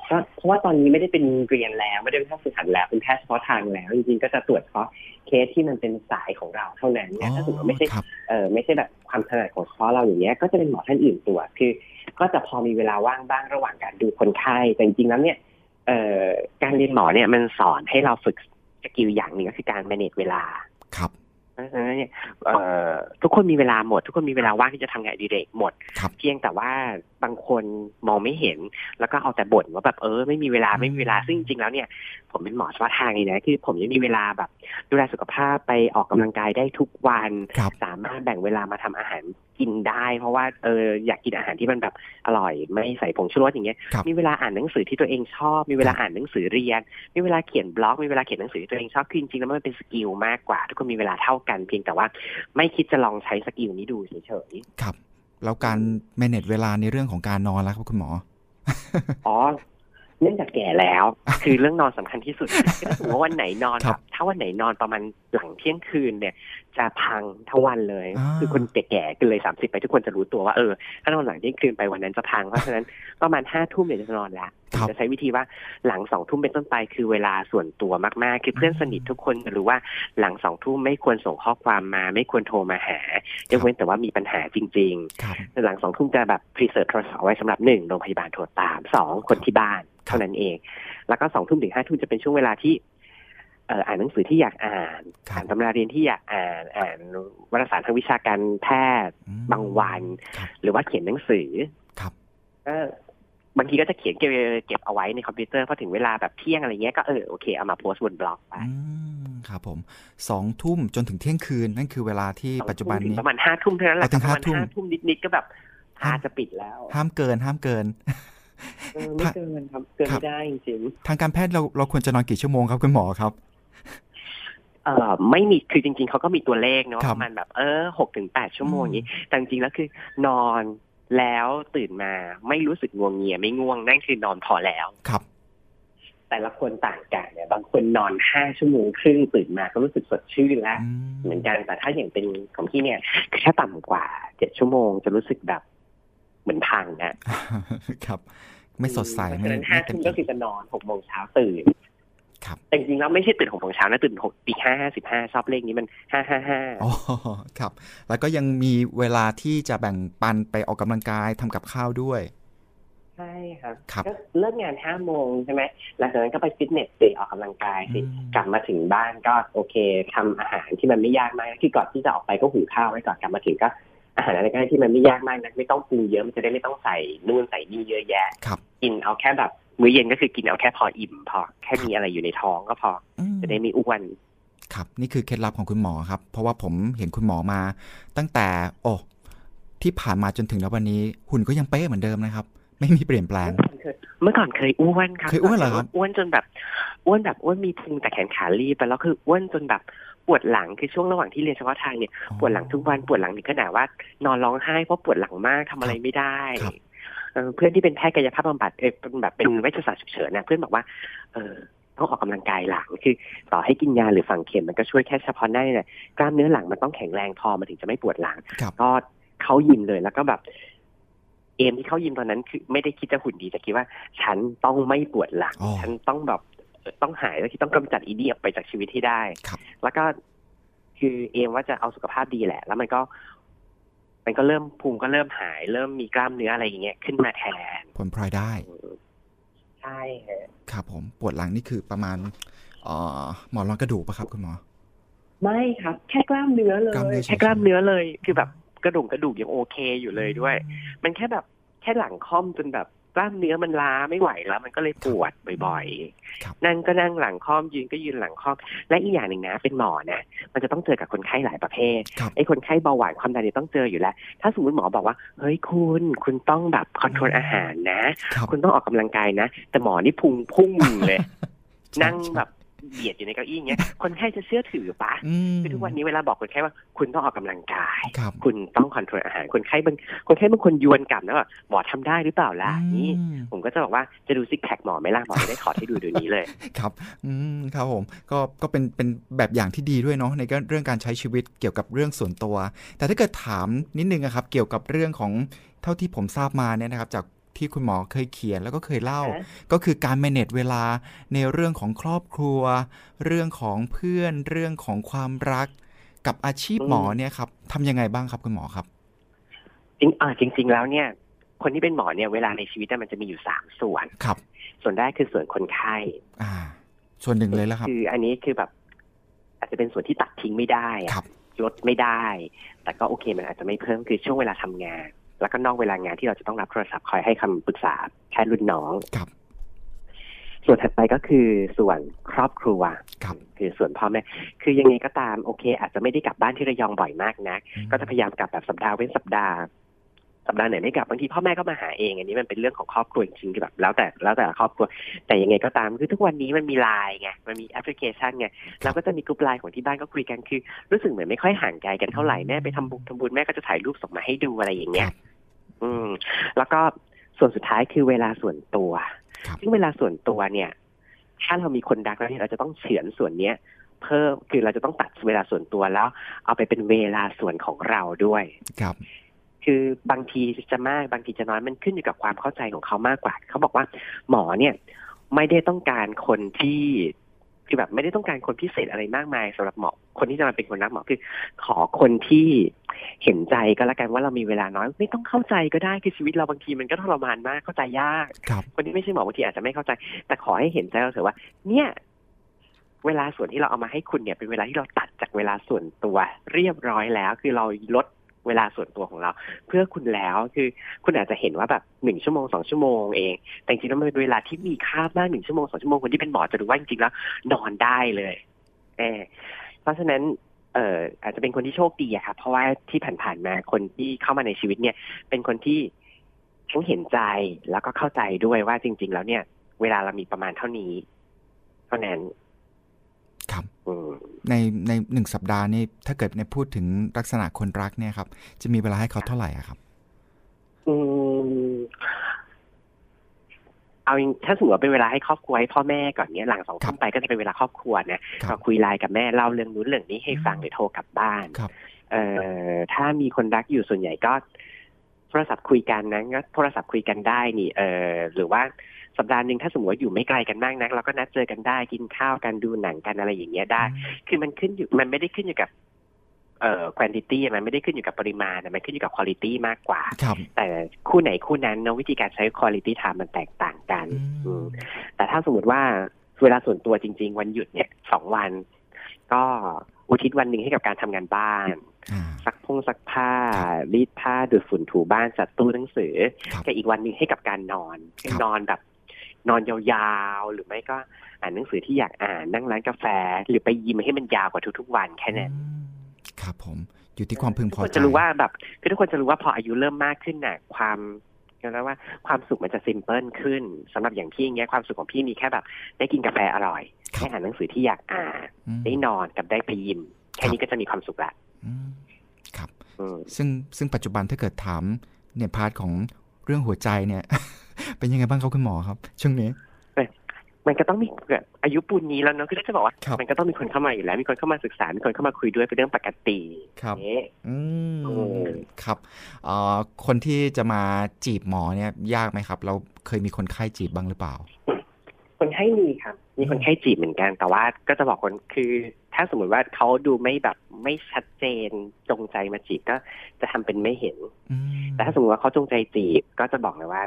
ก็เพราะว่าตอนนี้ไม่ได้เป็นเรียนแล้วไม่ได้เป็นแพทย์ฝึกหัดแล้วเป็นแพทย์เฉพาะทางแล้ว จริงๆก็จะตรวจเฉพาะเคสที่มันเป็นสายของเราเท่านั้นเนี่ยถ้าสมมติว่าไม่ใช่ครับ เออไม่ใช่แบบความถนัดของเฉพาะเราอย่างเงี้ยก็จะเป็นหมอท่านอื่นตรวจคือ ก็จะพอมีเวลาว่างบ้างระหว่างการดูคนไข้แต่จริงๆแล้วเนี่ยเอ่อการเรียนหมอเนี่ยมันสอนให้เราฝึกสกิลอย่างหนึ่งก็คือการ manage เวลา ครับเพ ราะฉะนั้นเนี่ยเอ่อทุกคนมีเวลาหมด ทุกคนมีเวลาว่างที่จะทำงานอดิเรกหมดครับเพียงแต่ว่าบางคนมองไม่เห็น แล้วก็เอาแต่บ่นว่าแบบเออไม่มีเวลาไม่มีเวลาซึ่งจริงๆแล้วเนี่ย ผมเป็นหมอเฉพาะทางเลยนะคือผมยังมีเวลาแบบดูแลสุขภาพไปออกกำลังกายได้ทุกวันครับสามารถแบ่งเวลามาทำอาหาร กินได้ เพราะว่าเอออยากกินอาหารที่มันแบบอร่อย ไม่ใส่ผงชูรสอย่างเงี้ยครับมีเวลาอ่านหนังสือที่ตัวเองชอบ มีเวลาอ่านหนังสือเรียน มีเวลาเขียนบล็อก มีเวลาเขียนหนังสือที่ตัวเองชอบคือจริงๆแล้วมันเป็น skill มากกว่า ทุกคนมีเวลาเท่ากันเพียงแต่ว่า ไม่คิดจะลองใช้ skill นี้ดูเฉยครับ แล้วการ manage เวลาในเรื่องของการนอนแล้วครับคุณหมอๆอ๋อเนื่องจากแก่แล้ว คือเรื่องนอนสำคัญที่สุดถ้าสมมติว่าวันไหนนอนครับแบบถ้าวันไหนนอนประมาณหลังเที่ยงคืนเนี่ย จะพังทั้งวันเลยอ่าคือคนแก่ๆกันเลยสามสิบไปทุกคนจะรู้ตัวว่าเออถ้านอนหลังเที่ยงคืนไปวันนั้นจะพัง เพราะฉะนั้นประมาณห้าทุ่มเนี่ยจะนอนละครับจะใช้วิธีว่าหลังสองทุ่มเป็นต้นไปคือเวลาส่วนตัวมากๆ คือเพื่อนสนิททุกคนจะรู้ว่าหลังสองทุ่มไม่ควรส่งข้อความมา ไม่ควรโทรมาหายกเว้นแต่ว่ามีปัญหาจริงครับๆหลังสองทุ่มจะแบบ preserve โทรศัพท์เอาไว้สำหรับหนึ่งโรงพยาบาลโทรตามสองคนที่บ้านเท่านั้นเอง แล้วก็สองทุ่มถึงห้าทุ่มจะเป็นช่วงเวลาที่เอ่ออ่านหนังสือที่อยากอ่านครับอ่านตำราเรียนที่อยากอ่าน อ่านวารสารทางวิชาการแพทย์อืมบางวันครับหรือว่าเขียนหนังสือครับก็บางทีก็จะเขียนเก็บเก็บเอาไว้ในคอมพิวเตอร์พอถึงเวลาแบบเที่ยงอะไรเงี้ยก็เออโอเคเอามาโพสต์บนบล็อกไปอืมครับผมสองทุ่มจนถึงเที่ยงคืนนั่นคือเวลาที่ปัจจุบันถึงนี้ประมาณห้าทุ่มเท่านั้นแหละเอาถึงประมาณห้าทุ่มห้าทุ่มนิดๆก็แบบพาห้ามจะปิดแล้ว ห้ามเกินห้ามเกินเออไม่เกินครับเกินครับไม่ได้จริงทางการแพทย์เราเราควรจะนอนกี่ชั่วโมงครับคุณหมอครับๆเออ ไม่มีคือจริง ๆเขาก็มีตัวเลขเนาะครัปบระมาณแบบเออหกถึงแปดชั่วโมงอืมอย่างนี้ แต่จริงๆแล้วคือนอนแล้วตื่นมาไม่รู้สึกง่วงเงียไม่ง่วงนั่นคือนอนพอแล้วครับ แต่ละคนต่างกันเนี่ย บางคนนอนห้าชั่วโมงครึ่งตื่นมาก็รู้สึกสดชื่นแล้วอืเหมือนกันแต่ถ้าอย่างเป็นของพี่เนี่ยคือถ้าต่ำกว่าเจ็ดชั่วโมงจะรู้สึกแบบเหมือนพังนะครับ ไม่สดใสเพราะไม่ฉะนั้นไม่ห้าเต็มทุ่มก็คืที่อจะนอนหกโมงเช้าตื่นครับ แต่จริงๆแล้วไม่ใช่ตื่นหกโมงเช้านะตื่นหกปีห้าห้าสิบห้าชอบเลขนี้มันห้าห้าห้าอ๋อครับ แล้วก็ยังมีเวลาที่จะแบ่งปันไปออกกำลังกายทำกับข้าวด้วยใช่ครับครับก็เลิกงานห้าโมงใช่ไหมหลังจากนั้นก็ไปฟิตเนสสิออกกำลังกายสิอืมกลับมาถึงบ้านก็โอเคทำอาหารที่มันไม่ยากมากคือก่อนที่จะออกไปก็หุงข้าวไว้ก่อนกลับมาถึงก็อาหารอะไรก็ได้ที่มันไม่ยากมากนะไม่ต้องปรุงเยอะมันจะได้ไม่ต้องใส่นู่นใส่นี่เยอะแยะครับกินเอาแค่แบบ มื้อเย็นก็คือกินเอาแค่พออิ่มพอ แค่มีอะไรอยู่ในท้องก็พออืมจะได้ไม่อ้วนครับ นี่คือเคล็ดลับของคุณหมอครับ เพราะว่าผมเห็นคุณหมอมา ตั้งแต่ โอ้ที่ผ่านมาจนถึงแล้ววันนี้ หุ่นก็ยังเป๊ะเหมือนเดิมนะครับ ไม่มีเปลี่ยนแปลง เมื่อก่อนเคยอ้วนครับเคยอ้วนเหรอครับอ้วนจนแบบอ้วนแบบอ้วนมีพุงแต่แขนขาลีบไปแล้วคืออ้วนจนแบบปวดหลังคือช่วงระหว่างที่เรียนเฉพาะทางเนี่ยปวดหลังทุกวันปวดหลังถึงขนาดว่านอนร้องไห้เพราะปวดหลังมากทำอะไรไม่ได้ครับ เอ่อเพื่อนที่เป็นแพทย์กายภาพบำบัดเออเป็นแบบเป็นเวชศาสตร์ฉุกเฉินนะเพื่อนบอกว่า เออต้องออกกำลังกายหลังคือ ต่อให้กินยาหรือฝังเข็มมันก็ช่วยแค่เฉพาะหน้าเนี่ยกล้ามเนื้อหลังมันต้องแข็งแรงพอมันถึงจะไม่ปวดหลังครับก็เข้ายิมเลยแล้วก็แบบเอมที่เข้ายิมตอนนั้นคือไม่ได้คิดจะหุ่นดีแต่คิดว่า ฉันต้องไม่ปวดหลังอ๋อฉันต้องแบบเอ่อต้องหายแล้วที่ต้องกำจัดอีเดียออกไปจากชีวิตให้ได้ครับแล้วก็คือเอมว่าจะเอาสุขภาพดีแหละ แล้วมันก็ไป มันก็เริ่มพุงก็เริ่มหาย เริ่มมีกล้ามเนื้ออะไรอย่างเงี้ยขึ้นมาแทนผลพลอยได้ ใช่ฮะครับผมปวดหลังนี่คือประมาณเอ่อหมอนรองกระดูกปะครับคุณหมอ ไม่ครับ แค่กล้ามเนื้อเลยกล้ามเนื้อเฉยๆแค่กล้ามเนื้อเลย คือแบบกระดูกกระดูกยังโอเคอยู่เลยด้วย มันแค่แบบแค่หลังค่อมจนแบบ กล้ามเนื้อมันล้าไม่ไหวแล้ว มันก็เลยปวดบ่อยครับๆนั่งก็นั่งหลังค่อมยืนก็ยืนหลังค่อม และอีกอย่างหนึ่งนะ เป็นหมอนะมันจะต้องเจอกับคนไข้หลายประเภทครับไอ้คนไข้เบาหวานความดันเนี่ยต้องเจออยู่แล้ว ถ้าสมมติหมอบอกว่าเฮ้ยคุณคุณต้องแบบคอนโทรลอาหารนะครับคุณต้องออกกำลังกายนะ แต่หมอนี่พุงพุ่งเลยใช่นั่งใช่แบบ เบียดอยู่ในเก้าอี้อย่างเงี้ย คนไข้จะเชื่อถือปะอืมคือทุกวันนี้เวลาบอกคนไข้ว่า คุณต้องออกกำลังกายครับคุณต้องคอนโทรลอาหาร คนไข้บางคนไข้บางคนยวนกลับนะว่าหมอทำได้หรือเปล่าล่ะนี่อืมผมก็จะบอกว่าจะดูซิกแพคหมอไหมล่ะหมอจะได้ถอดให้ดูเดี๋ยวนี้เลย ครับ อืมครับผม ก็ก็เป็นเป็นแบบอย่างที่ดีด้วยเนาะในเรื่องการใช้ชีวิตเกี่ยวกับเรื่องส่วนตัว แต่ถ้าเกิดถามนิดนึงอะครับ เกี่ยวกับเรื่องของเท่าที่ผมทราบมาเนี่ยนะครับจาก ที่คุณหมอเคยเขียนแล้วก็เคยเล่าฮะก็คือการ manage เวลาในเรื่องของครอบครัว เรื่องของเพื่อนเรื่องของความรัก กับอาชีพหมอเนี่ยครับทำยังไงบ้างครับคุณหมอครับ จริงอ่าจริง ๆ แล้วเนี่ย คนที่เป็นหมอเนี่ยเวลาในชีวิตเนี่ยมันจะมีอยู่สามส่วนครับ ส่วนแรกคือส่วนคนไข้อ่า ส่วนหนึ่งเลยแล้วครับ คืออันนี้คือแบบ อาจจะเป็นส่วนที่ตัดทิ้งไม่ได้อะครับลดไม่ได้ แต่ก็โอเคมันอาจจะไม่เพิ่มคือช่วงเวลาทำงาน แล้วก็นอกเวลางานที่เราจะต้องรับโทรศัพท์คอยให้คำปรึกษาแค่รุ่นน้องครับ ส่วนถัดไปก็คือส่วนครอบครัวครับคือส่วนพ่อแม่คือยังไงก็ตามโอเค อาจจะไม่ได้กลับบ้านที่ระยองบ่อยมากนะก็จะพยายามกลับแบบสัปดาห์เว้นสัปดาห์สัปดาห์ไหนไม่กลับบางทีพ่อแม่ก็มาหาเองอันนี้มันเป็นเรื่องของครอบครัวจริงๆคือแบบแล้วแต่แล้วแต่ละครอบครัว แต่ยังไงก็ตามคือทุกวันนี้มันมีไลน์ไงมันมีแอปพลิเคชันไงเราก็จะมีกลุ่มไลน์ของที่บ้านก็คุยกันคือ รู้สึกเหมือนไม่ค่อยห่างไกลกันเท่าไหร่แม่ไปทำบุญทำบุญแม่ก็จะถ่ายรูปส่งมาให้ดูอะไรอย่างเงี้คยรับ อืมแล้วก็ส่วนสุดท้ายคือเวลาส่วนตัวครับซึ่งเวลาส่วนตัวเนี่ย ถ้าเรามีคนรักแล้วเนี่ยเราจะต้องเฉือนส่วนเนี้ย เพิ่มคือเราจะต้องตัดเวลาส่วนตัวแล้ว เอาไปเป็นเวลาส่วนของเราด้วยครับคือบางทีจะมากบางทีจะน้อยมันขึ้นอยู่กับความเข้าใจของเขามากกว่า เขาบอกว่าหมอเนี่ย ไม่ได้ต้องการคนที่ คือแบบไม่ได้ต้องการคนพิเศษอะไรมากมายสำหรับหมอคนที่จะมาเป็นคนรักหมอคือ ขอคนที่เห็นใจก็แล้วกันว่าเรามีเวลาน้อย ไม่ต้องเข้าใจก็ได้คือชีวิตเราบางทีมันก็ทรมานมากเข้าใจยากครับคนที่ไม่ใช่หมอบางทีอาจจะไม่เข้าใจ แต่ขอให้เห็นใจเราเถอะว่า เนี่ยเวลาส่วนที่เราเอามาให้คุณเนี่ยเป็นเวลาที่เราตัดจากเวลาส่วนตัวเรียบร้อยแล้ว คือเราลด เวลาส่วนตัวของเรา เพื่อคุณแล้วคือคุณอาจจะเห็นว่าแบบหนึ่งชั่วโมงสองชั่วโมงเอง แต่จริงแล้วมันเป็นเวลาที่มีค่ามากหนึ่งชั่วโมงสองชั่วโมงคนที่เป็นหมอจะรู้ว่าจริงๆแล้ว นอนได้เลยเออเพราะฉะนั้นเอ่ออาจจะเป็นคนที่โชคดีอะครับเพราะว่าที่ผ่านๆมาคนที่เข้ามาในชีวิตเนี่ย เป็นคนที่ทั้งเห็นใจแล้วก็เข้าใจด้วยว่าจริง ๆ แล้วเนี่ย เวลาเรามีประมาณเท่านี้ เท่านั้น ในในหนึ่งสัปดาห์นี่ถ้าเกิดในพูดถึงลักษณะคนรักเนี่ยครับ จะมีเวลาให้เขาเท่าไหร่อะครับ อืมเอาจริงถ้าสมมติว่าเป็นเวลาให้ครอบครัวให้พ่อแม่ก่อนเนี้ยหลังสองครัทุ่บมไปก็จะเป็นเวลาครอบครัวนะครับก็คุยไลน์กับแม่เล่าเรื่องนู้นเรื่องนี้ให้ฟังอืมหรือโทรกลับบ้านครับเอ่อถ้ามีคนรักอยู่ส่วนใหญ่ก็ โทรศัพท์คุยกันนะก็โทรศัพท์คุยกันได้นี่ เออหรือว่า สัปดาห์หนึ่งถ้าสมมติว่าอยู่ไม่ไกลกันมากนักเราก็นัดเจอกันได้กินข้าวกันดูหนังกันอะไรอย่างเงี้ยได้ คือมันขึ้นอยู่มันไม่ได้ขึ้นอยู่กับเอ่อ quantity มันไม่ได้ขึ้นอยู่กับปริมาณแต่มันขึ้นอยู่กับ quality มากกว่าครับแต่คู่ไหนคู่นั้นนะวิธีการใช้ quality time มันแตกต่างกันอือืมมแต่ถ้าสมมติว่าเวลาส่วนตัวจริง ๆ วันหยุดเนี่ยสองวัน ก็อุทิศวันหนึ่งให้กับการทำงานบ้านอ่าซักพงซักผ้าครับรีดผ้าดูดฝุ่นถูบ้านจัดตู้หนังสือครับกับอีกวันหนึ่งให้กับการนอนครับนอนแบบ นอนยาวๆ หรือไม่ก็อ่านหนังสือที่อยากอ่านนั่งร้านกาแฟ หรือไปยิมให้มันยาวกว่าทุกๆวันแค่นั้นอืมครับผมอยู่ที่ความพึงพอใจ ทุกคนจะรู้ว่าแบบคือทุกคนจะรู้ว่าพออายุเริ่มมากขึ้นน่ะ ความเรียกได้ว่าความสุขมันจะ simple ขึ้นสำหรับอย่างพี่อย่างเงี้ยความสุขของพี่มีแค่แบบ ได้กินกาแฟอร่อยครับได้อ่านหนังสือที่อยากอ่านอืมได้นอนกับได้ไปยิม แค่นี้ก็จะมีความสุขละอืมครับอืมซึ่งซึ่งปัจจุบันถ้าเกิดถามเนี่ย part ของเรื่องหัวใจเนี่ย เป็นยังไงบ้างครับคุณหมอครับ ช่วงนี้มันก็ต้องมีแบบอายุปูนนี้แล้วเนอะคือถ้าจะบอกว่าครับมันก็ต้องมีคนเข้ามาอยู่แล้ว มีคนเข้ามาศึกษา มีคนเข้ามาคุยด้วยเป็นเรื่องปกติครับเอ๊ะอืมอืมครับเอ่อคนที่จะมาจีบหมอเนี่ย ยากไหมครับ เราเคยมีคนไข้จีบบ้างหรือเปล่า คนไข้มีครับ มีคนไข้จีบเหมือนกันแต่ว่าก็จะบอกคนคือถ้าสมมติว่าเขาดูไม่แบบไม่ชัดเจนจงใจมาจีบก็จะทำเป็นไม่เห็นอืมแต่ถ้าสมมติว่าเขาจงใจจีบก็จะบอกเลยว่า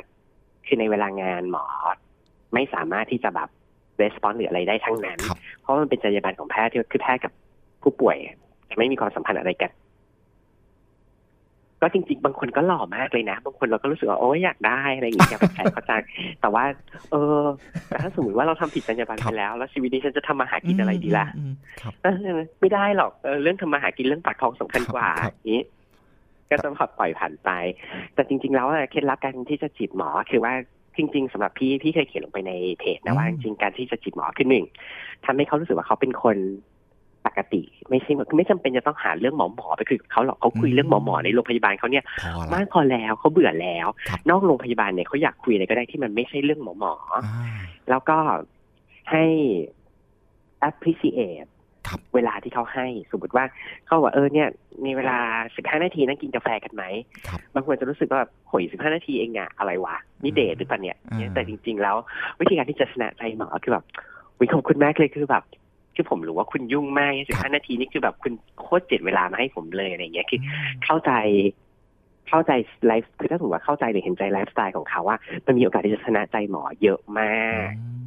คือในเวลางานหมอ ไม่สามารถที่จะแบบรีสปอนหรืออะไรได้ทั้งนั้นครับเพราะมันเป็นจรรยาบรรณของแพทย์ที่คือแพทย์กับผู้ป่วยจะไม่มีความสัมพันธ์อะไรกัน ก็จริง ๆ บางคนก็หล่อมากเลยนะ บางคนเราก็รู้สึกว่าโอ้ยอยากได้อะไรอย่างเงี้ยอยากเป็นแฟนเขาจังแต่ว่า เออแต่ถ้าสมมติว่าเราทำผิดจรรยาบรรณครัไปบแล้ว แล้วชีวิตนี้ฉันจะทำมาหากินอะไรดีล่ะอืมครับเออไม่ได้หรอกเออเรื่องทำมาหากินเรื่องปากท้องสำคัญกว่าครับอย่างนี้ ก็จะปล่อยผ่านไป แต่จริง ๆ แล้วอะเคล็ดลับการที่จะจีบหมอคือว่าจริง ๆสำหรับพี่พี่เคยเขียนลงไปในเพจนะว่าจริงๆการที่จะจีบหมอคือหนึ่งทำให้เขารู้สึกว่าเขาเป็นคนปกติ ไม่ใช่คือไม่จำเป็นจะต้องหาเรื่องหมอหมอไปคุยกับเขาหรอกเขาคุยเรื่องหมอหมอในโรงพยาบาลเขาเนี่ยพอละมากพอแล้วเขาเบื่อแล้วครับนอกโรงพยาบาลเนี่ยเขาอยากคุยอะไรก็ได้ที่มันไม่ใช่เรื่องหมอหมออ่าแล้วก็ให้ appreciate ครับ เวลาที่เขาให้สมมติว่าเขาบอกว่าเออเนี่ยมีเวลาสิบห้านาทีนั่งกินกาแฟกันไหมครับบางคนจะรู้สึกว่าแบบโหยสิบห้านาทีเองอะอะไรวะนี่เดทหรือเปล่าเนี่ยอ่าเนี่ยแต่จริง ๆ แล้ว วิธีการที่จะชนะใจหมอคือแบบวิขอบคุณมากเลยคือแบบคือผมรู้ว่าคุณยุ่งมากสิบห้านาทีนี่คือแบบคุณโคตรเจ็ดเวลามาให้ผมเลยอะไรอย่างเงี้ยคือเข้าใจเข้าใจไลฟ์คือถ้าสมมติว่าเข้าใจหรือเห็นใจไลฟ์สไตล์ของเขาว่ามันมีโอกาสที่จะชนะใจหมอเยอะมากอืมครับ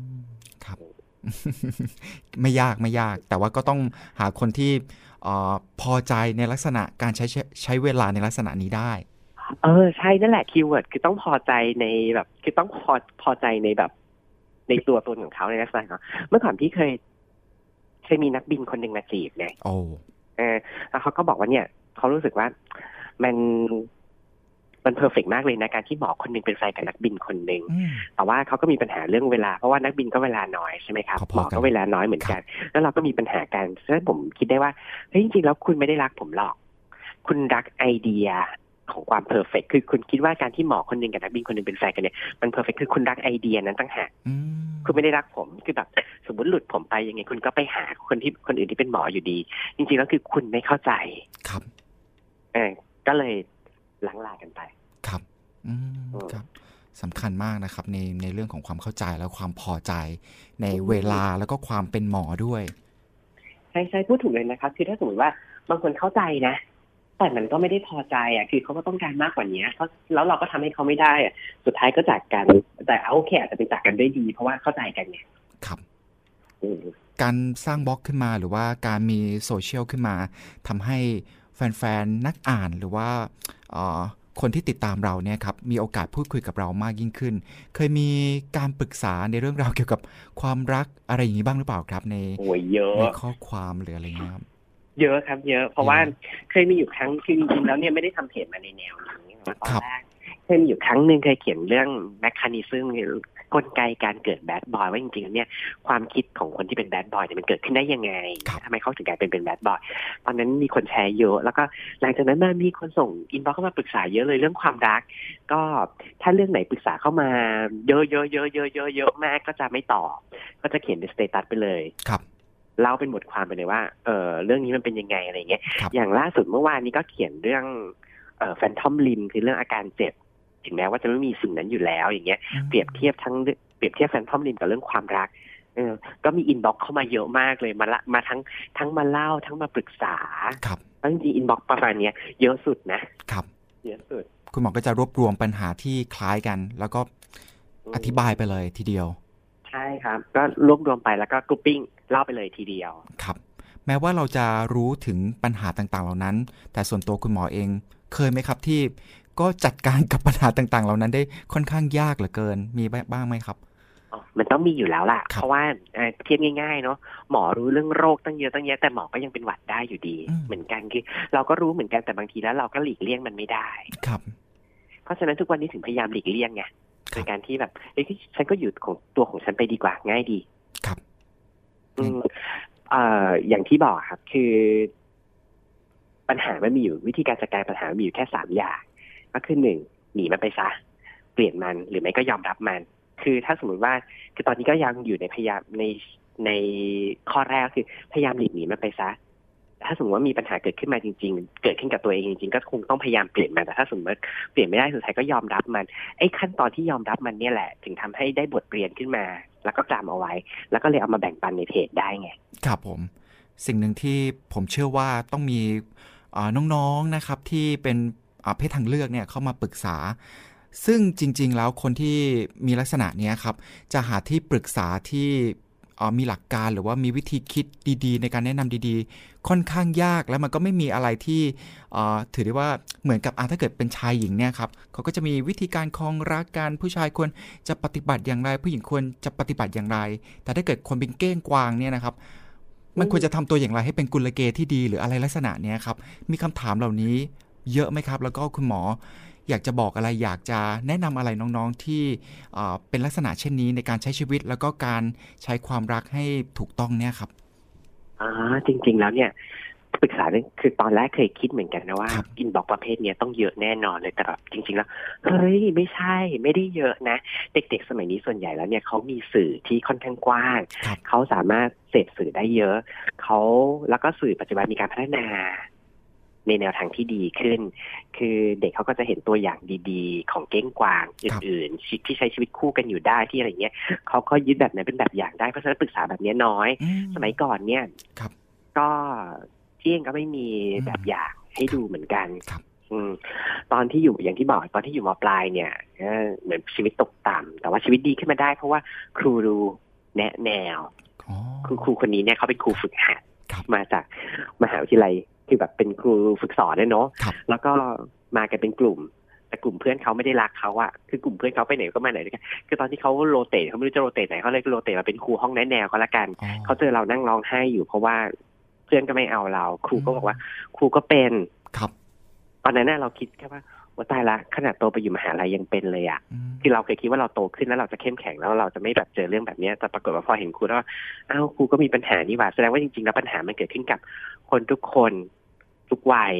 ไม่ยากไม่ยาก แต่ว่าก็ต้องหาคนที่เออพอใจในลักษณะการใช้ใช้ใช้เวลาในลักษณะนี้ได้ เออใช่นั่นแหละ keyword คือต้องพอใจในแบบคือต้องพอพอใจในแบบ ในตัวตนของเขาในลักษณะของเขาเมื่อก่อนพี่เคยเคยมีนักบินคนหนึ่งมาจีบไงโอ้เออแล้วเขาก็บอกว่าเนี่ยเขารู้สึกว่ามัน มัน perfect มากเลยนะการที่หมอคนหนึ่งเป็นแฟนกับนักบินคนหนึ่งอืมแต่ว่าเขาก็มีปัญหาเรื่องเวลาเพราะว่านักบินก็เวลาน้อยใช่ไหมครับพอๆหมอกัก็นเวลาน้อยเหมือนกัน แล้วเราก็มีปัญหากันฉะนั้นผมคิดได้ว่าเฮ้ยจริงๆแล้วคุณไม่ได้รักผมหรอก คุณรักไอเดียของความ perfect คือคุณคิดว่าการที่หมอคนหนึ่งกับนักบินคนหนึ่งเป็นแฟนกันเนี่ยมัน perfect คือคุณรักไอเดียนั้นต่างหากอืมคุณไม่ได้รักผมคือแบบสมมติหลุดผมไปยังไง คุณก็ไปหาคนที่คนอื่นที่เป็นหมออยู่ดี จริงๆแล้วคือคุณไม่เข้าใจครับเออก็เลยร้างลากันไปครับ อืมอืมครับสำคัญมากนะครับในในเรื่องของความเข้าใจและความพอใจ ในเวลาแล้วก็ความเป็นหมอด้วยใช่ใช่พูดถูกเลยนะครับคือถ้าสมมติว่าบางคนเข้าใจนะแต่มันก็ไม่ได้พอใจอะคือเขาก็ต้องการมากกว่านี้เขาแล้วเราก็ทำให้เขาไม่ได้อะสุดท้ายก็จากกัน แต่เอาโอเคอาจจะเป็นจากกันด้วยดี เพราะว่าเข้าใจกันไงครับอืมการสร้างบล็อกขึ้นมาหรือว่าการมีโซเชียลขึ้นมาทำให้แฟนๆนักอ่านหรือว่าเอ่อ คนที่ติดตามเราเนี่ยครับมีโอกาสพูดคุยกับเรามากยิ่งขึ้น เคยมีการปรึกษาในเรื่องราวเกี่ยวกับความรักอะไรอย่างนี้บ้างหรือเปล่าครับ ในโอ้ยเยอะในข้อความหรืออะไรเงี้ยครับเยอะครับ เยอะ เพราะว่าเคยมีอยู่ครั้งคือจริงๆแล้วเนี่ยไม่ได้ทำเพจมาในแนวนี้ตอนแรกเคยมีอยู่ครั้งหนึ่งเคยเขียนเรื่อง mechanism กลไกการเกิด bad boy ว่าจริงๆแล้วเนี่ยความคิดของคนที่เป็น bad boy เนี่ยมันเกิดขึ้นได้ยังไงครับทำไมเขาถึงกลายเป็นเป็น bad boy ตอนนั้นมีคนแชร์เยอะ แล้วก็หลังจากนั้นมามีคนส่ง inbox เข้ามาปรึกษาเยอะเลยเรื่องความรัก ก็ถ้าเรื่องไหนปรึกษาเข้ามาเยอะๆเยอะๆเยอะๆเยอะๆเยอะมากก็จะไม่ตอบ ก็จะเขียนเป็น status ไปเลยครับเล่าเป็นบทความไปเลยว่า เออเรื่องนี้มันเป็นยังไงอะไรเงี้ยครับอย่างล่าสุดเมื่อวานนี้ก็เขียนเรื่องเอ่อ phantom limb คือเรื่องอาการเจ็บ ถึงแม้ว่าจะไม่มีสิ่งนั้นอยู่แล้วอย่างเงี้ยเปรียบเทียบทั้งเรื่องเปรียบเทียบ phantom limb กับเรื่องความรักเออก็มี inbox เข้ามาเยอะมากเลยมาละมาทั้งทั้งมาเล่าทั้งมาปรึกษาครับแล้วจริงๆอินบ็อกประมาณเนี้ยเยอะสุดนะครับเยอะสุด คุณหมอก็จะรวบรวมปัญหาที่คล้ายกัน แล้วก็อืมอธิบายไปเลยทีเดียว ใช่ครับ ก็รวบรวมไปแล้วก็ grouping เล่าไปเลยทีเดียวครับ แม้ว่าเราจะรู้ถึงปัญหาต่างๆ เหล่านั้น แต่ส่วนตัวคุณหมอเอง เคยไหมครับที่ ก็จัดการกับปัญหาต่าง ๆ เหล่านั้นได้ค่อนข้างยากเหลือเกิน มีบ้างไหมครับอ๋อมันต้องมีอยู่แล้วล่ะครับเพราะว่าเอ่อเทียบง่ายๆเนาะหมอรู้เรื่องโรคตั้งเยอะตั้งแยะแต่หมอก็ยังเป็นหวัดได้อยู่ดีอืมเหมือนกันคือ เราก็รู้เหมือนกันแต่บางทีแล้วเราก็หลีกเลี่ยงมันไม่ได้ครับ เพราะฉะนั้นทุกวันนี้ถึงพยายามหลีกเลี่ยงไงครับโดยการที่แบบเอ้ยฉันก็อยู่ของตัวของฉันไปดีกว่าง่ายดี ครับอืมเอ่ออย่างที่บอกครับ คือ ปัญหามันมีอยู่วิธีการจัดการปัญหามันมีอยู่แค่สามอย่าง ก็คือหนึ่งหนีมันไปซะเปลี่ยนมันหรือไม่ก็ยอมรับมัน คือถ้าสมมติว่าคือตอนนี้ก็ยังอยู่ในพยายามในในข้อแรกคือพยายามหลีกหนีมันไปซะถ้าสมมติว่ามีปัญหาเกิดขึ้นมาจริง ๆ เกิดขึ้นกับตัวเองจริงๆ ก็คงต้องพยายามเปลี่ยนมันแต่ถ้าสมมติเปลี่ยนไม่ได้สุดท้ายก็ยอมรับมันไอ้ขั้นตอนที่ยอมรับมันเนี่ยแหละ ถึงทำให้ได้บทเรียนขึ้นมา แล้วก็จำเอาไว้ แล้วก็เลยเอามาแบ่งปันในเพจได้ไง ครับผม สิ่งหนึ่งที่ผมเชื่อว่าต้องมีน้องๆนะครับที่เป็น เพศทางเลือกเนี่ยเข้ามาปรึกษา ซึ่งจริง ๆ แล้วคนที่มีลักษณะนี้ครับจะหาที่ปรึกษาที่มีหลักการหรือว่ามีวิธีคิดดีๆ ในการแนะนำดีๆ ค่อนข้างยากแล้วมันก็ไม่มีอะไรที่ถือได้ว่าเหมือนกับถ้าเกิดเป็นชายหญิงเนี่ยครับเขาก็จะมีวิธีการคลองรักกันผู้ชายควรจะปฏิบัติอย่างไร ผู้หญิงควรจะปฏิบัติอย่างไร แต่ถ้าเกิดคนเป็นเก้งกวางเนี่ยนะครับมันควรจะทำตัวอย่างไรให้เป็นกุลเกที่ดีหรืออะไรลักษณะนี้ครับมีคำถามเหล่านี้ เยอะไหมครับ แล้วก็คุณหมออยากจะบอกอะไรอยากจะแนะนำอะไรน้องๆที่เป็นลักษณะเช่นนี้ในการใช้ชีวิต แล้วก็การใช้ความรักให้ถูกต้องเนี่ยครับอ๋อจริง ๆ แล้วเนี่ยปรึกษาเนี่ยคือตอนแรกเคยคิดเหมือนกันนะว่ากินบอกประเภทนี้ต้องเยอะแน่นอนเลยแต่แบบจริง ๆ แล้วเฮ้ยไม่ใช่ไม่ได้เยอะนะ เด็ก ๆ สมัยนี้ส่วนใหญ่แล้วเนี่ยเขามีสื่อที่ค่อนข้างกว้างเขาสามารถเสพสื่อได้เยอะเขาแล้วก็สื่อปัจจุบันมีการพัฒนา ในแนวทางที่ดีขึ้น คือเด็กเขาก็จะเห็นตัวอย่างดีๆ ของเก้งกวางอื่นๆที่ใช้ชีวิตคู่กันอยู่ได้ที่อะไรเงี้ยเขาก็ยึดแบบนั้นเป็นแบบอย่างได้เพราะฉะนั้นปรึกษาแบบนี้น้อย สมัยก่อนเนี่ยก็เที่ยงก็ไม่มีแบบอย่างให้ดูเหมือนกันตอนที่อยู่อย่างที่บอกตอนที่อยู่มปลายเนี่ยเหมือนชีวิตตกต่ำแต่ว่าชีวิตดีขึ้นมาได้ เพราะว่าครูรู้แนะแนวคือครูคนนี้เนี่ยเขาเป็นครูฝึกหัด มาจากมหาวิทยาลัยคือแบบเป็นครูฝึกสอนเนาะแล้วก็มากันเป็นกลุ่ม แต่กลุ่มเพื่อนเขาไม่ได้รักเขาอะคือกลุ่มเพื่อนเขาไปไหนก็มาไหนด้วยกันคือตอนที่เขาโรเตทเขาไม่รู้จะโรเตทไหนเขาเลยโรเตทมาเป็นครูห้องแนะแนวก็แล้วกันเขาเจอเรานั่งร้องไห้อยู่เพราะว่าเพื่อนก็ไม่เอาเรา ครูก็บอกว่า ครูก็เป็นครับ ตอนนั้นเราคิดแค่ว่า ว่าตายละขนาดโตไปอยู่มหาลัยยังเป็นเลยอะคือเราเคยคิดว่าเราโตขึ้นแล้วเราจะเข้มแข็งแล้วเราจะไม่แบบเจอเรื่องแบบนี้แต่ปรากฏว่าพอเห็นครูแล้วอ้าวครูก็มีปัญหานี่หว่าแสดงว่าจริงๆแล้วปัญหามันเกิดขึ้นกับคนทุกคนทุกวัย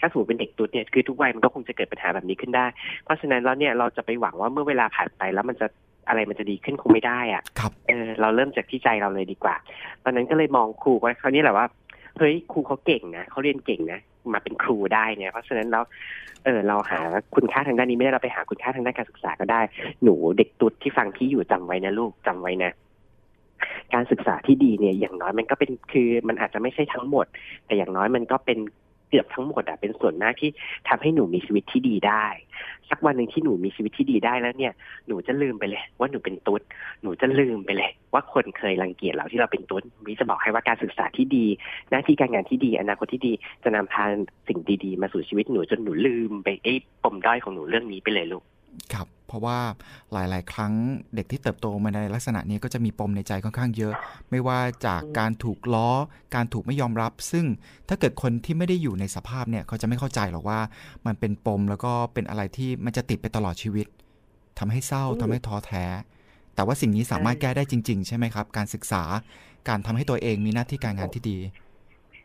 ถ้าสูงเป็นเด็กตุ๊ดเนี่ยคือทุกวัยมันก็คงจะเกิดปัญหาแบบนี้ขึ้นได้ เพราะฉะนั้นแล้วเนี่ยเราจะไปหวังว่าเมื่อเวลาผ่านไปแล้วมันจะอะไรมันจะดีขึ้นคงไม่ได้อะ่ะเออเราเริ่มจากที่ใจเราเลยดีกว่า ตอนนั้นก็เลยมองครูว่าเขานี่แหละว่าเฮ้ยครูเขาเก่งนะเขาเรียนเก่งนะ มาเป็นครูได้เนี่ย เพราะฉะนั้นแล้วเออเราหาคุณค่าทางด้านนี้ไม่ได้เราไปหาคุณค่าทางด้านการศึกษาก็ได้ หนูเด็กตุ๊ดที่ฟังพี่อยู่จำไว้นะลูกจำไว้นะการศึกษาที่ดีเนี่ยอย่างน้อยมันก็เป็นคือมันอาจจะไม่ใช่ทั้งหมด แต่อย่างน้อยมันก็เป็น กือบทั้งหมดอะเป็นส่วนมากที่ทำให้หนูมีชีวิตที่ดีได้ สักวันหนึ่งที่หนูมีชีวิตที่ดีได้แล้วเนี่ย หนูจะลืมไปเลย ว่าหนูเป็นตุ๊ด หนูจะลืมไปเลย ว่าคนเคยรังเกียจเราที่เราเป็นตุ๊ดวิจะบอกให้ว่าการศึกษาที่ดี หน้าที่การงานที่ดี อนาคตที่ดี จะนำพาสิ่งดีๆ มาสู่ชีวิตหนูจนหนูลืมไปไอ้ปมด้อยของหนูเรื่องนี้ไปเลยลูก ครับ เพราะว่าหลาย ๆ ครั้งเด็กที่เติบโตมาในลักษณะนี้ก็จะมีปมในใจค่อนข้างเยอะ ไม่ว่าจากการถูกล้อ การถูกไม่ยอมรับ ซึ่งถ้าเกิดคนที่ไม่ได้อยู่ในสภาพเนี่ยเขาจะไม่เข้าใจหรอกว่ามันเป็นปมแล้วก็เป็นอะไรที่มันจะติดไปตลอดชีวิตทำให้เศร้าทำให้ท้อแท้ แต่ว่าสิ่งนี้สามารถแก้ได้จริง ๆ ใช่ไหมครับ การศึกษา การทำให้ตัวเองมีหน้าที่การงานที่ดี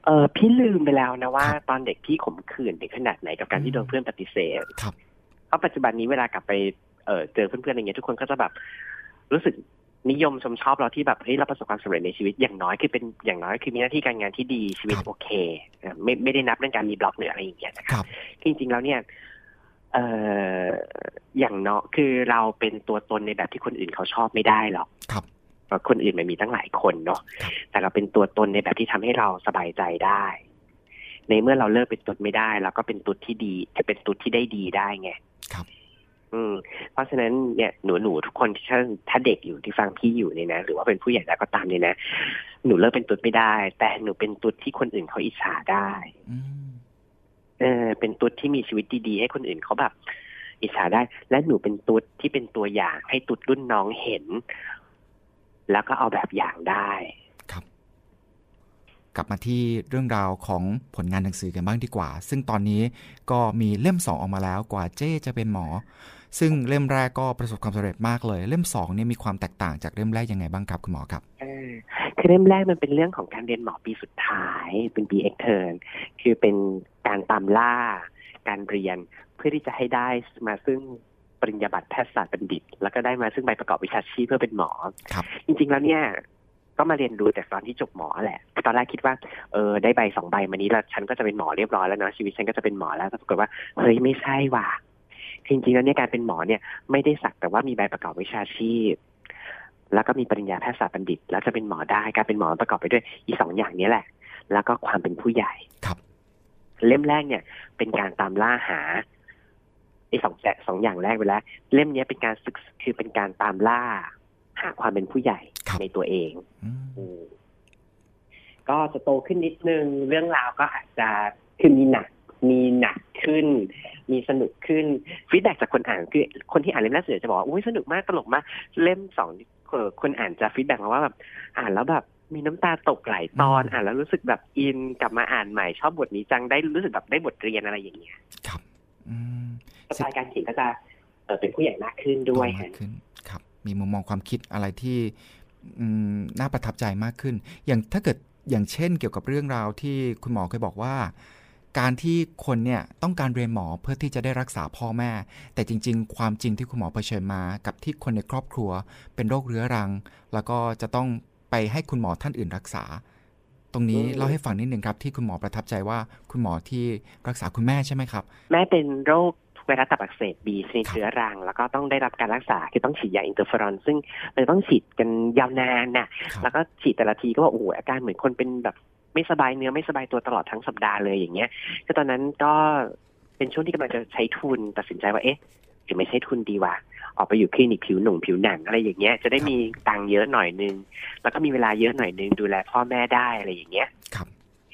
เออพี่ลืมไปแล้วนะว่าตอนเด็กที่ขมขื่นเด็กขนาดไหนกับการที่โดนเพื่อนปฏิเสธครับ เพราะปัจจุบันนี้เวลากลับไปเออเจอเพื่อนๆอย่างเงี้ยทุกคนก็จะแบบรู้สึกนิยมชมชอบเราที่แบบเฮ้ยเราประสบความสำเร็จในชีวิตอย่างน้อยคือเป็นอย่างน้อยคือมีหน้าที่การงานที่ดีชีวิตโอเคไม่ไม่ได้นับเรื่องการมีบล็อกหรืออะไรอย่างเงี้ยนะครับจริงๆแล้วเนี่ยเอ่ออย่างเนาะคือเราเป็นตัวตนในแบบที่คนอื่นเขาชอบไม่ได้หรอกครับเพราะคนอื่นมันมีตั้งหลายคนเนาะแต่เราเป็นตัวตนในแบบที่ทำให้เราสบายใจได้ ในเมื่อเราเลิกเป็นตุ๊ดไม่ได้เราก็เป็นตุ๊ดที่ดีจะเป็นตุ๊ดที่ได้ดีได้ไงครับ อืมเพราะฉะนั้นเนี่ยหนูหนูทุกคนที่ถ้าถ้าเด็กอยู่ที่ฟังพี่อยู่เนี่ยนะ หรือว่าเป็นผู้ใหญ่แล้วก็ตามเนี่ยนะ หนูเลิกเป็นตุ๊ดไม่ได้ แต่หนูเป็นตุ๊ดที่คนอื่นเขาอิจฉาได้เออเป็นตุ๊ดที่มีชีวิตดีๆให้คนอื่นเขาแบบอิจฉาได้ และหนูเป็นตุ๊ดที่เป็นตัวอย่างให้ตุ๊ดรุ่นน้องเห็น แล้วก็เอาแบบอย่างได้กลับมาที่เรื่องราวของผลงานหนังสือกันบ้างดีกว่า ซึ่งตอนนี้ก็มีเล่มสองออกมาแล้วกว่าเจ้จะเป็นหมอ ซึ่งเล่มแรกก็ประสบความสำเร็จมากเลย เล่มสองเนี่ยมีความแตกต่างจากเล่มแรกยังไงบ้างครับคุณหมอครับคือเล่มแรกมันเป็นเรื่องของการเรียนหมอปีสุดท้ายเป็นปีเอ็กเทิร์นคือเป็นการตามล่า การเรียนเพื่อที่จะให้ได้มาซึ่งปริญญาบัตรแพทยศาสตร์บัณฑิต แล้วก็ได้มาซึ่งใบประกอบวิชาชีพเพื่อเป็นหมอครับจริง ๆ แล้วเนี่ยก็มาเรียนรู้แต่ตอนที่จบหมอแหละ ตอนแรกคิดว่าเออได้ใบสองใบมานี้แล้วฉันก็จะเป็นหมอเรียบร้อยแล้วเนาะชีวิตฉันก็จะเป็นหมอแล้วปรากฏว่าเฮ้ยไม่ใช่ว่ะ จริงๆแล้วเนี่ยการเป็นหมอเนี่ยไม่ได้สักแต่ว่ามีใบประกอบวิชาชีพ แล้วก็มีปริญญาแพทยศาสตร์บัณฑิต แล้วจะเป็นหมอได้การเป็นหมอประกอบไปด้วยอีสองอย่างนี้แหละ แล้วก็ความเป็นผู้ใหญ่ครับ เล่มแรกเนี่ย เป็นการตามล่าหาไอ้สองแสองอย่างแรกไปแล้ว เล่มเนี้ยเป็นการศึกคือเป็นการตามล่า หาความเป็นผู้ใหญ่ครับในตัวเองอืมอืมก็จะโตขึ้นนิดนึง เรื่องราวก็อาจจะคือมีหนัก มีหนักขึ้น มีสนุกขึ้นฟีดแบ็จากคนอ่านคือคนที่อ่านเล่มแรกส่วนใหญ่จะบอกว่าอุ้ยสนุกมากตลกมากเล่มสองเอ่อคนอ่านจะฟีดแบ็มาว่าแบบอ่านแล้วแบบมีน้ำตาตกหลายตอนอ่านแล้วรู้สึกแบบอินกลับมาอ่านใหม่ชอบบทนี้จังได้รู้สึกแบบได้บทเรียนอะไรอย่างเงี้ยครับอืมสไตล์การเขียนก็จะเอ่อเป็นผู้ใหญ่มากขึ้นด้วยโตมาฮะกขึ้นครับ มีมุมมองความคิดอะไรที่อืมน่าประทับใจมากขึ้น อย่างถ้าเกิดอย่างเช่นเกี่ยวกับเรื่องราวที่คุณหมอเคยบอกว่า การที่คนเนี่ยต้องการเรียนหมอเพื่อที่จะได้รักษาพ่อแม่ แต่จริง ๆ ความจริงที่คุณหมอเผชิญมา กับที่คนในครอบครัว เป็นโรคเรื้อรัง แล้วก็จะต้องไปให้คุณหมอท่านอื่นรักษา ตรงนี้เล่าให้ฟังนิดหนึ่งครับ ที่คุณหมอประทับใจว่าคุณหมอที่รักษาคุณแม่ใช่ไหมครับ แม่เป็นโรคไวรัสตับอักเสบบีชนิดเรื้อรัง แล้วก็ต้องได้รับการรักษาคือต้องฉีดยาอินเตอร์เฟอรอน ซึ่งมันต้องฉีดกันยาวนานน่ะครับแล้วก็ฉีดแต่ละทีก็ว่าโอ้โหอาการเหมือนคนเป็นแบบ ไม่สบายเนื้อไม่สบายตัวตลอดทั้งสัปดาห์เลยอย่างเงี้ยก็ตอนนั้นก็เป็นช่วงที่กำลังจะใช้ทุนตัดสินใจว่าเอ๊ะหรือไม่ใช้ทุนดีวะออกไปอยู่คลินิกผิวหนุ่งผิวหนังอะไรอย่างเงี้ยจะได้มีตังค์เยอะหน่อยนึง แล้วก็มีเวลาเยอะหน่อยนึงดูแลพ่อแม่ได้อะไรอย่างเงี้ยครับ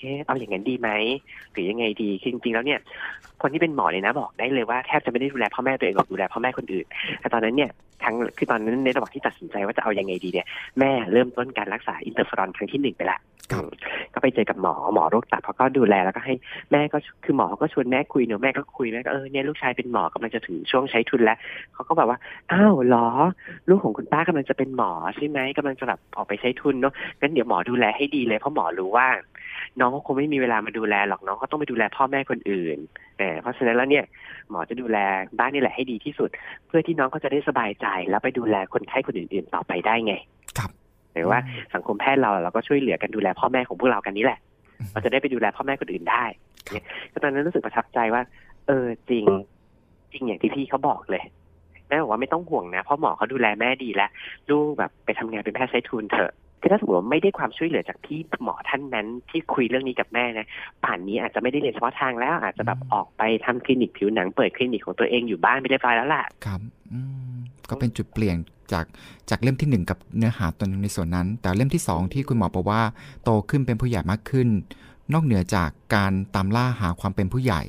อ๊ะเอาอย่างนั้นดีไหมหรือยังไงดีคือจริงๆแล้วเนี่ย คนที่เป็นหมอเนี่ยนะบอกได้เลยว่าแทบจะไม่ได้ดูแลพ่อแม่ตัวเองหรอกดูแลพ่อแม่คนอื่นแต่ตอนนั้นเนี่ยทั้งคือตอนนั้นในระหว่างที่ตัดสินใจว่าจะเอายังไงดีเนี่ยแม่เริ่มต้นการรักษาอินเตอร์เฟอรอนครั้งที่หนึ่งไปละครับอืมก็ไปเจอกับหมอหมอโรคตับเขาก็ดูแลแล้วก็ให้แม่ก็คือหมอเขาก็ชวนแม่คุยเนอะแม่ก็คุยแม่ก็เออเนี่ยลูกชายเป็นหมอกำลังจะถึงช่วงใช้ทุนแล้วเขาก็แบบว่าอ้าวเหรอ ลูกของคุณป้ากำลังจะเป็นหมอใช่ไหมกำลังจะแบบออกไปใช้ทุนเนาะงั้นเดี๋ยวหมอดูแลให้ดีเลยเพราะหมอรู้ว่า น้องก็คงไม่มีเวลามาดูแลหรอกน้องก็ต้องไปดูแลพ่อแม่คนอื่นเออเพราะฉะนั้นแล้วเนี่ยหมอจะดูแลป้านี่แหละให้ดีที่สุด เพื่อที่น้องก็จะได้สบายใจ แล้วไปดูแลคนไข้คนอื่น ๆ ต่อไปได้ไง ครับหรือว่าสังคมแพทย์เราเราก็ช่วยเหลือกันดูแลพ่อแม่ของพวกเรากันนี่แหละเราจะได้ไปดูแลพ่อแม่คนอื่นได้ครับเนี่ยก็ตอนนั้นรู้สึกประทับใจว่า เออจริง จริงอย่างที่พี่เขาบอกเลยแม่บอกว่าไม่ต้องห่วงนะเพราะหมอเขาดูแลแม่ดีแล้วลูกแบบไปทำงานเป็นแพทย์ใช้ทุนเถอะ คือถ้าสมมติว่าไม่ได้ความช่วยเหลือจากพี่หมอท่านนั้นที่คุยเรื่องนี้กับแม่นะป่านนี้อาจจะไม่ได้เรียนเฉพาะทางแล้ว อาจจะแบบออกไปทำคลินิกผิวหนังเปิดคลินิกของตัวเองอยู่บ้านไม่ได้ไปแล้วล่ะครับอืมก็เป็นจุดเปลี่ยนจากจากเล่มที่หนึ่งกับเนื้อหาตัวหนึงในส่วนนั้น แต่เล่มที่สองที่คุณหมอบอกว่าโตขึ้นเป็นผู้ใหญ่มากขึ้น นอกเหนือจากการตามล่าหาความเป็นผู้ใหญ่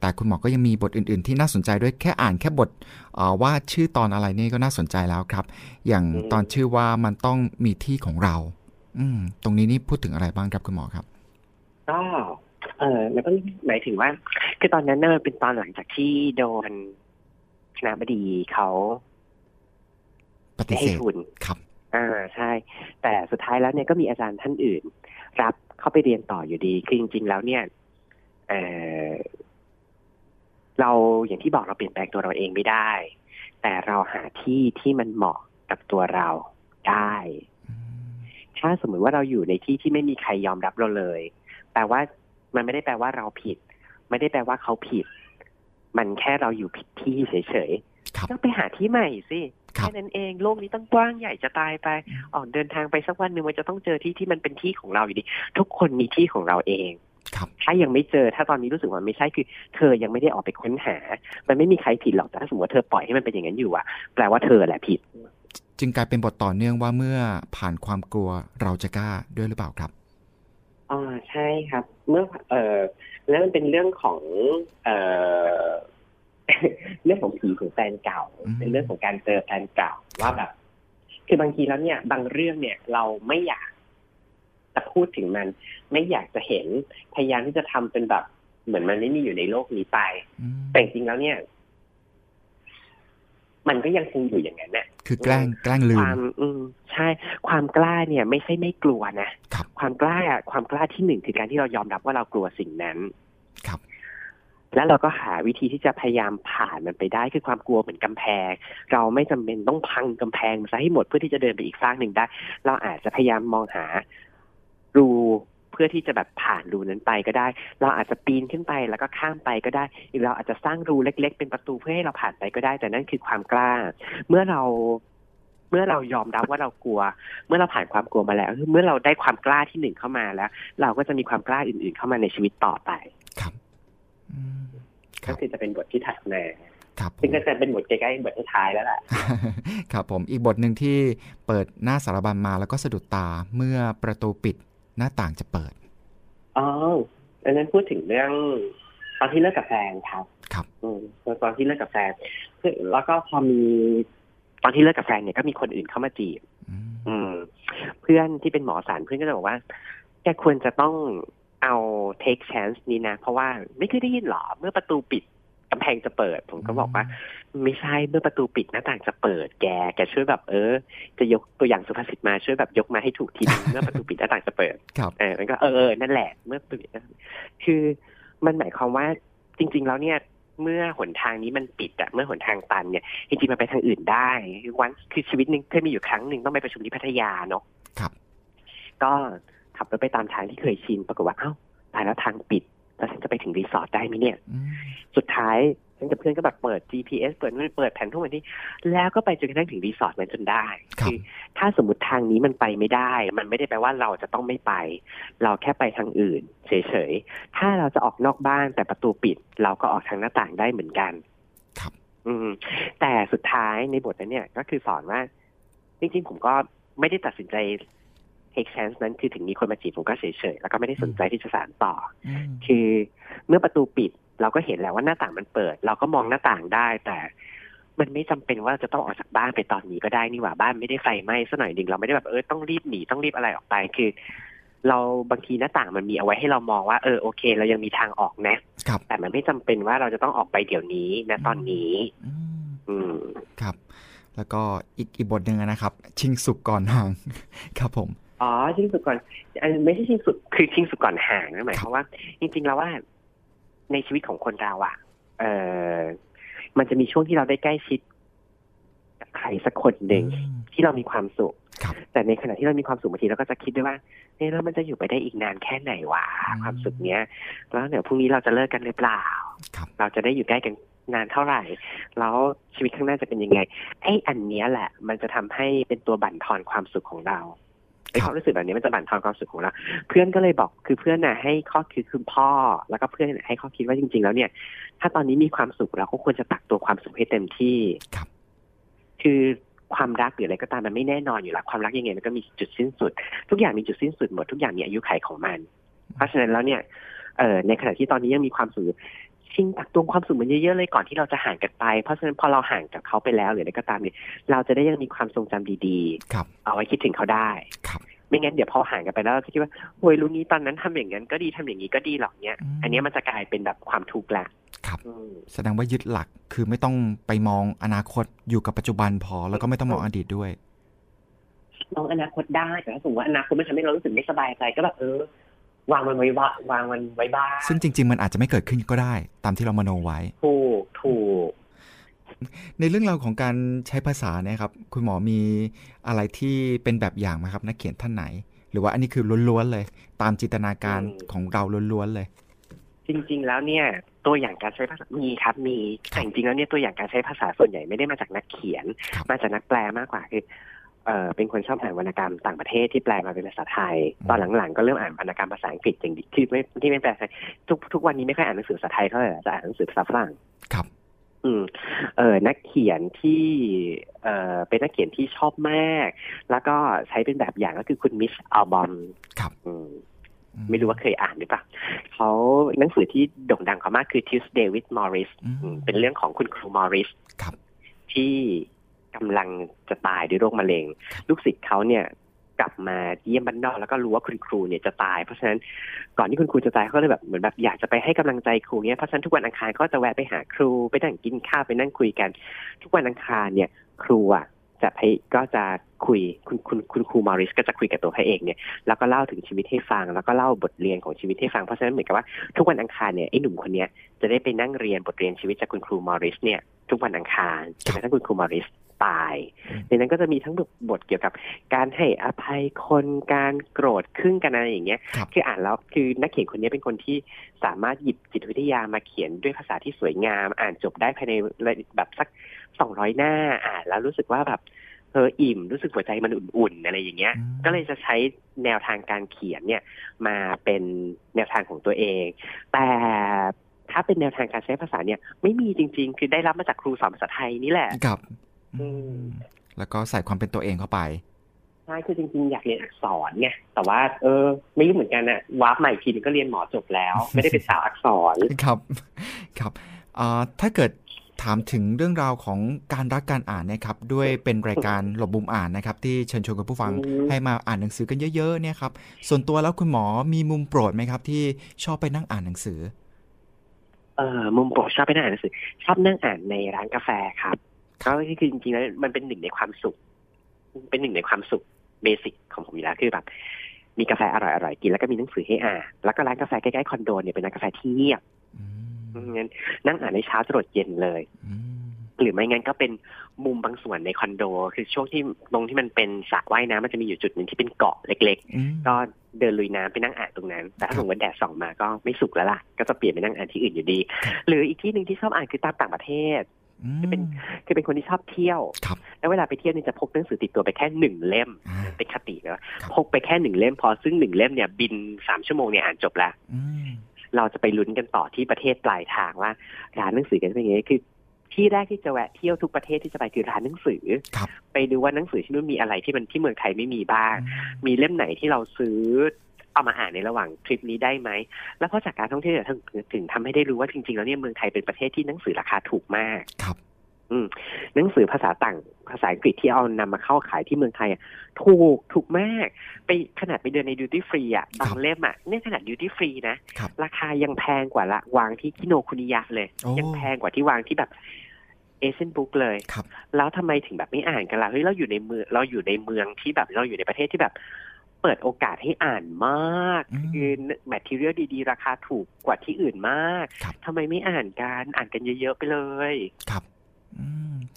แต่คุณหมอก็ยังมีบทอื่น ๆ ที่น่าสนใจด้วยแค่อ่านแค่บทเอ่อว่าชื่อตอนอะไรนี่ก็น่าสนใจแล้วครับ อย่างอืมตอนชื่อว่ามันต้องมีที่ของเรา อืม ตรงนี้นี่พูดถึงอะไรบ้างครับคุณหมอครับก็เออมันก็หมายถึงว่า คือตอนนั้นเนี่ยมันเป็นตอนหลังจากที่โดนคณะบดีเขาปฏิไม่เสให้ธทุนครับ อ่าใช่ แต่สุดท้ายแล้วเนี่ยก็มีอาจารย์ท่านอื่น รับเข้าไปเรียนต่ออยู่ดี คือจริง ๆ แล้วเนี่ยเออ เราอย่างที่บอกเราเปลี่ยนแปลงตัวเราเองไม่ได้ แต่เราหาที่ที่มันเหมาะกับตัวเราได้อืมถ้าสมมติว่าเราอยู่ในที่ที่ไม่มีใครยอมรับเราเลย แปลว่ามันไม่ได้แปลว่าเราผิด ไม่ได้แปลว่าเขาผิด มันแค่เราอยู่ผิดที่เฉยครับๆก็ไปหาที่ใหม่สิครับแค่นั้นเองโลกนี้ตั้งกว้างใหญ่จะตายไปออกเดินทางไปสักวันหนึ่งมันจะต้องเจอที่ที่มันเป็นที่ของเราอยู่ดี ทุกคนมีที่ของเราเองครับ ถ้ายังไม่เจอถ้าตอนนี้รู้สึกว่าไม่ใช่คือ เธอยังไม่ได้ออกไปค้นหา มันไม่มีใครผิดหรอกแต่ถ้าสมมติว่าเธอปล่อยให้มันเป็นอย่างนั้นอยู่อะแปลว่าเธอแหละผิด จึงกลายเป็นบทต่อเนื่องว่าเมื่อผ่านความกลัวเราจะกล้าด้วยหรือเปล่าครับอ่าใช่ครับ เมื่อเอ่อแล้วมันเป็นเรื่องของเอ่อเรื่องของผีของแฟนเก่าอืมเป็นเรื่องของการเจอแฟนเก่าว่าแบบคือบางทีแล้วเนี่ย บางเรื่องเนี่ยเราไม่อยาก จะพูดถึงมันไม่อยากจะเห็นพยายามที่จะทำเป็นแบบเหมือนมันไม่มีอยู่ในโลกนี้ไปอืมแต่จริงๆแล้วเนี่ย มันก็ยังคงอยู่อย่างนั้นน่ะคือแกล้งแกล้งลืคมวามอืมใช่ ความกล้าเนี่ย ไม่ใช่ไม่กลัวนะครับความกล้าความกล้าที่หนึ่งคือการที่เรายอมรับว่าเรากลัวสิ่งนั้นครับแล้วเราก็หาวิธีที่จะพยายามผ่านมันไปได้คือความกลัวเหมือนกำแพง เราไม่จำเป็นต้องพังกำแพงซะให้หมดเพื่อที่จะเดินไปอีกฟากหนึ่งได้ เราอาจจะพยายามมองหา รูเพื่อที่จะแบบผ่านรูนั้นไปก็ได้ เราอาจจะปีนขึ้นไปแล้วก็ข้ามไปก็ได้หรือเราอาจจะสร้างรูเล็ก ๆ เป็นประตูเพื่อให้เราผ่านไปก็ได้ แต่นั่นคือความกล้า เมื่อเราเมื่อเรายอมรับว่าเรากลัว เมื่อเราผ่านความกลัวมาแล้ว เมื่อเราได้ความกล้าที่หนึ่งเข้ามาแล้ว เราก็จะมีความกล้าอื่น ๆ เข้ามาในชีวิตต่อไป ครับอืมคก็รับคือจะเป็นบทที่ถัดมาครับซึ่งก็จะเป็นบทใกล้ๆบทท้ายๆแล้วล่ะ ครับผมอีกบทหนึ่งที่เปิดหน้าสารบัญมาแล้วก็สะดุดตาเมื่อประตูปิด หน้าต่างจะเปิดอ๋ออันนั้นพูดถึงเรื่องตอนที่เลิกกับแฟนครับ ครับ อืมตอนที่เลิกกับแฟนคือแล้วก็พอมีตอนที่เลิกกับแฟนเนี่ยก็มีคนอื่นเข้ามาจีบอืมอืม เพื่อนที่เป็นหมอสารเพื่อนก็จะบอกว่าแกควรจะต้องเอา take chance นี้นะ เพราะว่าไม่เคยได้ยินหรอ เมื่อประตูปิดกำแพงจะเปิด ผมก็บอกว่า ไม่ใช่เมื่อประตูปิดหน้าต่างจะเปิดแกแกช่วยแบบเออ จะยกตัวอย่างสุภาษิตมาช่วยแบบยกมาให้ถูกทีนึงเมื่อประตูปิดหน้าต่างจะเปิดครับเออมันก็เออเออนั่นแหละ เมื่อปิดนะคือมันหมายความว่าจริง ๆ แล้วเนี่ยเมื่อหนทางนี้มันปิดอะเมื่อหนทางตันเนี่ยจริงๆมันไปทางอื่นได้คือวันคือชีวิตหนึ่งเคยมีอยู่ครั้งหนึ่งต้องไปประชุมที่พัทยาเนาะครับ ก็ขับรถไปตามทางที่เคยชินปรากฏว่าเอ้าตายแล้วทางปิด แล้วฉันจะไปถึงรีสอร์ทได้ไหมเนี่ยอืมสุดท้ายฉันกับเพื่อนก็แบบเปิด GPS เปิดนู่นเปิดแผนทุกวันที่แล้วก็ไปจนกระทั่งถึงรีสอร์ทนั้นจนได้ครับถ้าสมมติทางนี้มันไปไม่ได้ มันไม่ได้แปลว่าเราจะต้องไม่ไป เราแค่ไปทางอื่นเฉยๆ ถ้าเราจะออกนอกบ้านแต่ประตูปิด เราก็ออกทางหน้าต่างได้เหมือนกัน ครับ อืม แต่สุดท้ายในบทนั้นเนี่ย ก็คือสอนว่า จริงๆ ผมก็ไม่ได้ตัดสินใจ take chance นั้นคือถึงมีคนมาจีบผมก็เฉยๆ แล้วก็ไม่ได้สนใจที่จะสานต่ออืมคือเมื่อประตูปิดเราก็เห็นแล้วว่าหน้าต่างมันเปิด เราก็มองหน้าต่างได้ แต่มันไม่จำเป็นว่าจะต้องออกจากบ้านไปตอนนี้ก็ได้นี่หว่าบ้านไม่ได้ไฟไหม้ซะหน่อยหนึ่งเราไม่ได้แบบเออต้องรีบหนีต้องรีบอะไรออกไปคือ เราบางทีหน้าต่างมันมีเอาไว้ให้เรามองว่าเออโอเค เรายังมีทางออกนะครับแต่มันไม่จำเป็นว่าเราจะต้องออกไปเดี๋ยวนี้นะตอนนี้อืมอืมครับ แล้วก็อีกอีกบทหนึ่งนะครับ ชิงสุกก่อนห่างครับผม อ๋อชิงสุดก่อนอันไม่ใช่ชิงสุดคือชิงสุดก่อนห่างนะหมายความว่า จริงๆแล้วว่าในชีวิตของคนเราอะเออมันจะมีช่วงที่เราได้ใกล้ชิดกับใครสักคนหนึ่งอืมที่เรามีความสุขครับแต่ในขณะที่เรามีความสุขบางทีเราก็จะคิดด้วยว่าเฮ้ยแล้วมันจะอยู่ไปได้อีกนานแค่ไหนวะอืมความสุขเนี้ย แล้วเดี๋ยวพรุ่งนี้เราจะเลิกกันหรือเปล่าครับเราจะได้อยู่ใกล้กันนานเท่าไหร่ แล้วชีวิตข้างหน้าจะเป็นยังไง ไอ้อันเนี้ยแหละ มันจะทำให้เป็นตัวบั่นทอนความสุขของเราไอ้ ความรู้สึกแบบนี้มันจะบั่นทอนความสุขของเราเพื่อนก็เลยบอกคือเพื่อนน่ะให้ข้อคิดคือพ่อ แล้วก็เพื่อนน่ะให้ข้อคิดว่าจริง ๆ แล้วเนี่ย ถ้าตอนนี้มีความสุขเราก็ควรจะตักตัวความสุขให้เต็มที่ครับ คือความรักหรืออะไรก็ตามมันไม่แน่นอนอยู่แล้วความรักยังไงมันก็มีจุดสิ้นสุด ทุกอย่างมีจุดสิ้นสุดหมดทุกอย่างมีอายุขัยของมัน เพราะฉะนั้นแล้วเนี่ยเอ่อในขณะที่ตอนนี้ยังมีความสุขอยู่ชิงตักตวงความสุขมันเยอะๆเลยก่อนที่เราจะห่างกันไป เพราะฉะนั้นพอเราห่างจากเขาไปแล้วหรืออะไรก็ตามเนี่ยเราจะได้ยังมีความทรงจำดีครับๆเอาไว้คิดถึงเขาได้ครับ ไม่งั้นเดี๋ยวพอห่างกันไปแล้วเราจะคิดว่าโอ้ยรู้งี้ตอนนั้นทำอย่างนั้นก็ดีทำอย่างนี้ก็ดีหรอกเนี่ยอืมอันเนี้ยมันจะกลายเป็นแบบความทุกข์ละครับอืมแสดงว่ายึดหลักคือไม่ต้องไปมองอนาคตอยู่กับปัจจุบันพอ แล้วก็ไม่ต้องมองอดีตด้วยมองอนาคตได้แต่ถ้าสมมติว่าอนาคตมันทำให้เรารู้สึกไม่สบายใจก็แบบเออ วางมันไว้บ้างวางมันไว้บ้างซึ่งจริง ๆ มันอาจจะไม่เกิดขึ้นก็ได้ ตามที่เรามโนไว้ ถูกถูก ในเรื่องราวของการใช้ภาษาเนี่ยครับ คุณหมอมีอะไรที่เป็นแบบอย่างไหมครับ นักเขียนท่านไหน หรือว่าอันนี้คือล้วนๆเลย ตามจินตนาการของเราล้วนๆเลย จริง ๆ แล้วเนี่ย ตัวอย่างการใช้ภาษามีครับมีแต่จริงๆแล้วเนี่ยตัวอย่างการใช้ภาษาส่วนใหญ่ไม่ได้มาจากนักเขียนครับมาจากนักแปลมากกว่าคือเออเป็นคนชอบอ่านวรรณกรรมต่างประเทศที่แปลมาเป็นภาษาไทยอืมตอนหลังๆก็เริ่มอ่านวรรณกรรมภาษาอังกฤษอย่างดีที่ไม่ที่ไม่แปลไทยทุกทุกวันนี้ไม่ค่อยอ่านหนังสือภาษาไทยเท่าไหร่จะอ่านหนังสือภาษาฝรั่งครับ อืมเออนักเขียนที่เออเป็นนักเขียนที่ชอบมาก แล้วก็ใช้เป็นแบบอย่างก็คือคุณมิชอัลบอมครับอืมอืไม่รู้ว่าเคยอ่านหรือเปล่าเขาหนังสือที่โด่งดังเขามากคือ Tuesday with Morris อืมอืมเป็นเรื่องของคุณครูมอริสครับที่กำลังจะตายด้วยโรคมะเร็ง ลูกศิษย์เขาเนี่ย กลับมาเยี่ยมบ้านนอกแล้วก็รู้ว่าคุณครูเนี่ยจะตาย เพราะฉะนั้นก่อนที่คุณครูจะตายเขาเลยแบบเหมือนแบบอยากจะไปให้กำลังใจครูเนี่ยเพราะฉะนั้นทุกวันอังคารก็จะแวะไปหาครูไปนั่งกินข้าวไปนั่งคุยกัน ทุกวันอังคารเนี่ย ครูอะจะพก็จะคุยคุณคุณคุณครูมอริสก็จะคุยกับตัวพระเอกเนี่ยแล้วก็เล่าถึงชีวิตให้ฟัง แล้วก็เล่าบทเรียนของชีวิตให้ฟังเพราะฉะนั้นเหมือนกับว่าทุกวันอังคารเนี่ยไอ้หนุ่มคนเนี้ยจะได้ไปนั่งเรียนบทเรียนชีวิตจากคุณครูมอริสเนี่ยทุกวันอังคารจนกระทั่งคุณครูมอริส ตาย ในนั้นก็จะมีทั้งบทบทเกี่ยวกับ การให้อภัยคนการโกรธครึ่งกันอะไรอย่างเงี้ยคืออ่านแล้วคือนักเขียนคนนี้เป็นคนที่สามารถหยิบจิตวิทยามาเขียนด้วยภาษาที่สวยงาม อ่านจบได้ภายในแบบสักสองร้อยหน้าอ่านแล้วรู้สึกว่าแบบเอออิ่มรู้สึกหัวใจมันอุ่นๆอะไรอย่างเงี้ย ก็เลยจะใช้แนวทางการเขียนเนี่ย มาเป็นแนวทางของตัวเอง แต่ถ้าเป็นแนวทางการใช้ภาษาเนี่ย ไม่มีจริง ๆ คือได้รับมาจากครูสอนภาษาไทยนี่แหละครับ แล้วก็ใส่ความเป็นตัวเองเข้าไปใช่คือจริงๆ อยากเรียนอักษรไงแต่ว่า เออ ไม่รู้เหมือนกันอะวาร์ปใหม่ทีนึงก็เรียนหมอจบแล้ว ไม่ได้เป็นสาวอักษรครับ ครับถ้าเกิดถามถึงเรื่องราวของการรักการอ่านนะครับ ด้วยเป็นรายการหลบมุมอ่านนะครับ ที่เชิญชวนคุณผู้ฟังให้มาอ่านหนังสือกันเยอะๆเนี่ยครับ ส่วนตัวแล้วคุณหมอมีมุมโปรดไหมครับ ที่ชอบไปนั่งอ่านหนังสือ เออมุมโปรดชอบไปนั่งอ่านหนังสือ ชอบนั่งอ่านในร้านกาแฟครับ ก็คือจริงๆแล้วมันเป็นหนึ่งในความสุข เป็นหนึ่งในความสุขเบสิกของผมอยู่แล้วคือแบบมีกาแฟอร่อยๆกินแล้วก็มีหนังสือให้อ่านแล้วก็ร้านกาแฟใกล้ๆคอนโดเนี่ยเป็นร้านกาแฟที่เงียบงั้นนั่งอ่านในเช้าจรดเย็นเลยหรือไม่งั้นก็เป็นมุมบางส่วนในคอนโด คือช่วงที่ตรงที่มันเป็นสระว่ายน้ำมันจะมีอยู่จุดหนึ่งที่เป็นเกาะเล็ก ๆ ก็เดินลุยน้ำไปนั่งอ่านตรงนั้น แต่ถ้าสมมติแดดส่องมาก็ไม่สุกแล้วล่ะ ก็จะเปลี่ยนไปนั่งอ่านที่อื่นอยู่ดี หรืออีกที่หนึ่งที่ชอบอ่านคือตามต่างประเทศ คือเป็นคือเป็นคนที่ชอบเที่ยว แล้วเวลาไปเที่ยวนี่จะพกหนังสือติดตัวไปแค่หนึ่งเล่มเป็นคติเนอะพกไปแค่หนึ่งเล่มพอซึ่งหนึ่งเล่มเนี่ยบินสามชั่วโมงเนี่ยอ่านจบแล้วเราจะไปลุ้นกันต่อที่ประเทศปลายทางว่าร้านหนังสือกันเป็นยังไงคือที่แรกที่จะแวะเที่ยวทุกประเทศที่จะไปคือร้านหนังสือ ไปดูว่าหนังสือที่นู่นมีอะไรที่มันที่เมืองไทยไม่มีบ้าง มีเล่มไหนที่เราซื้อ เอามาอ่านในระหว่างทริปนี้ได้ไหม แล้วพอจากการท่องเที่ยวถึงถึงทำให้ได้รู้ว่าจริงๆ แล้วเนี่ยเมืองไทยเป็นประเทศที่หนังสือราคาถูกมาก ครับ อืม หนังสือภาษาต่างภาษาอังกฤษที่เอานำมาเข้าขายที่เมืองไทยถูกถูกมาก ไปขนาดไปเดินใน duty free อะบางเล่มอะเนี่ยขนาด duty free นะราคายังแพงกว่าละวางที่กิโนคุนิยะเลย ยังแพงกว่าที่วางที่แบบ Asia Books เลย แล้วทำไมถึงแบบไม่อ่านกันล่ะ เฮ้ย เราอยู่ในเมือง เราอยู่ในเมืองที่แบบ เราอยู่ในประเทศที่แบบ เปิดโอกาสให้อ่านมากคือ material ดีๆ ราคาถูกกว่าที่อื่นมากทำไมไม่อ่านกันอ่านกันเยอะๆไปเลยครับ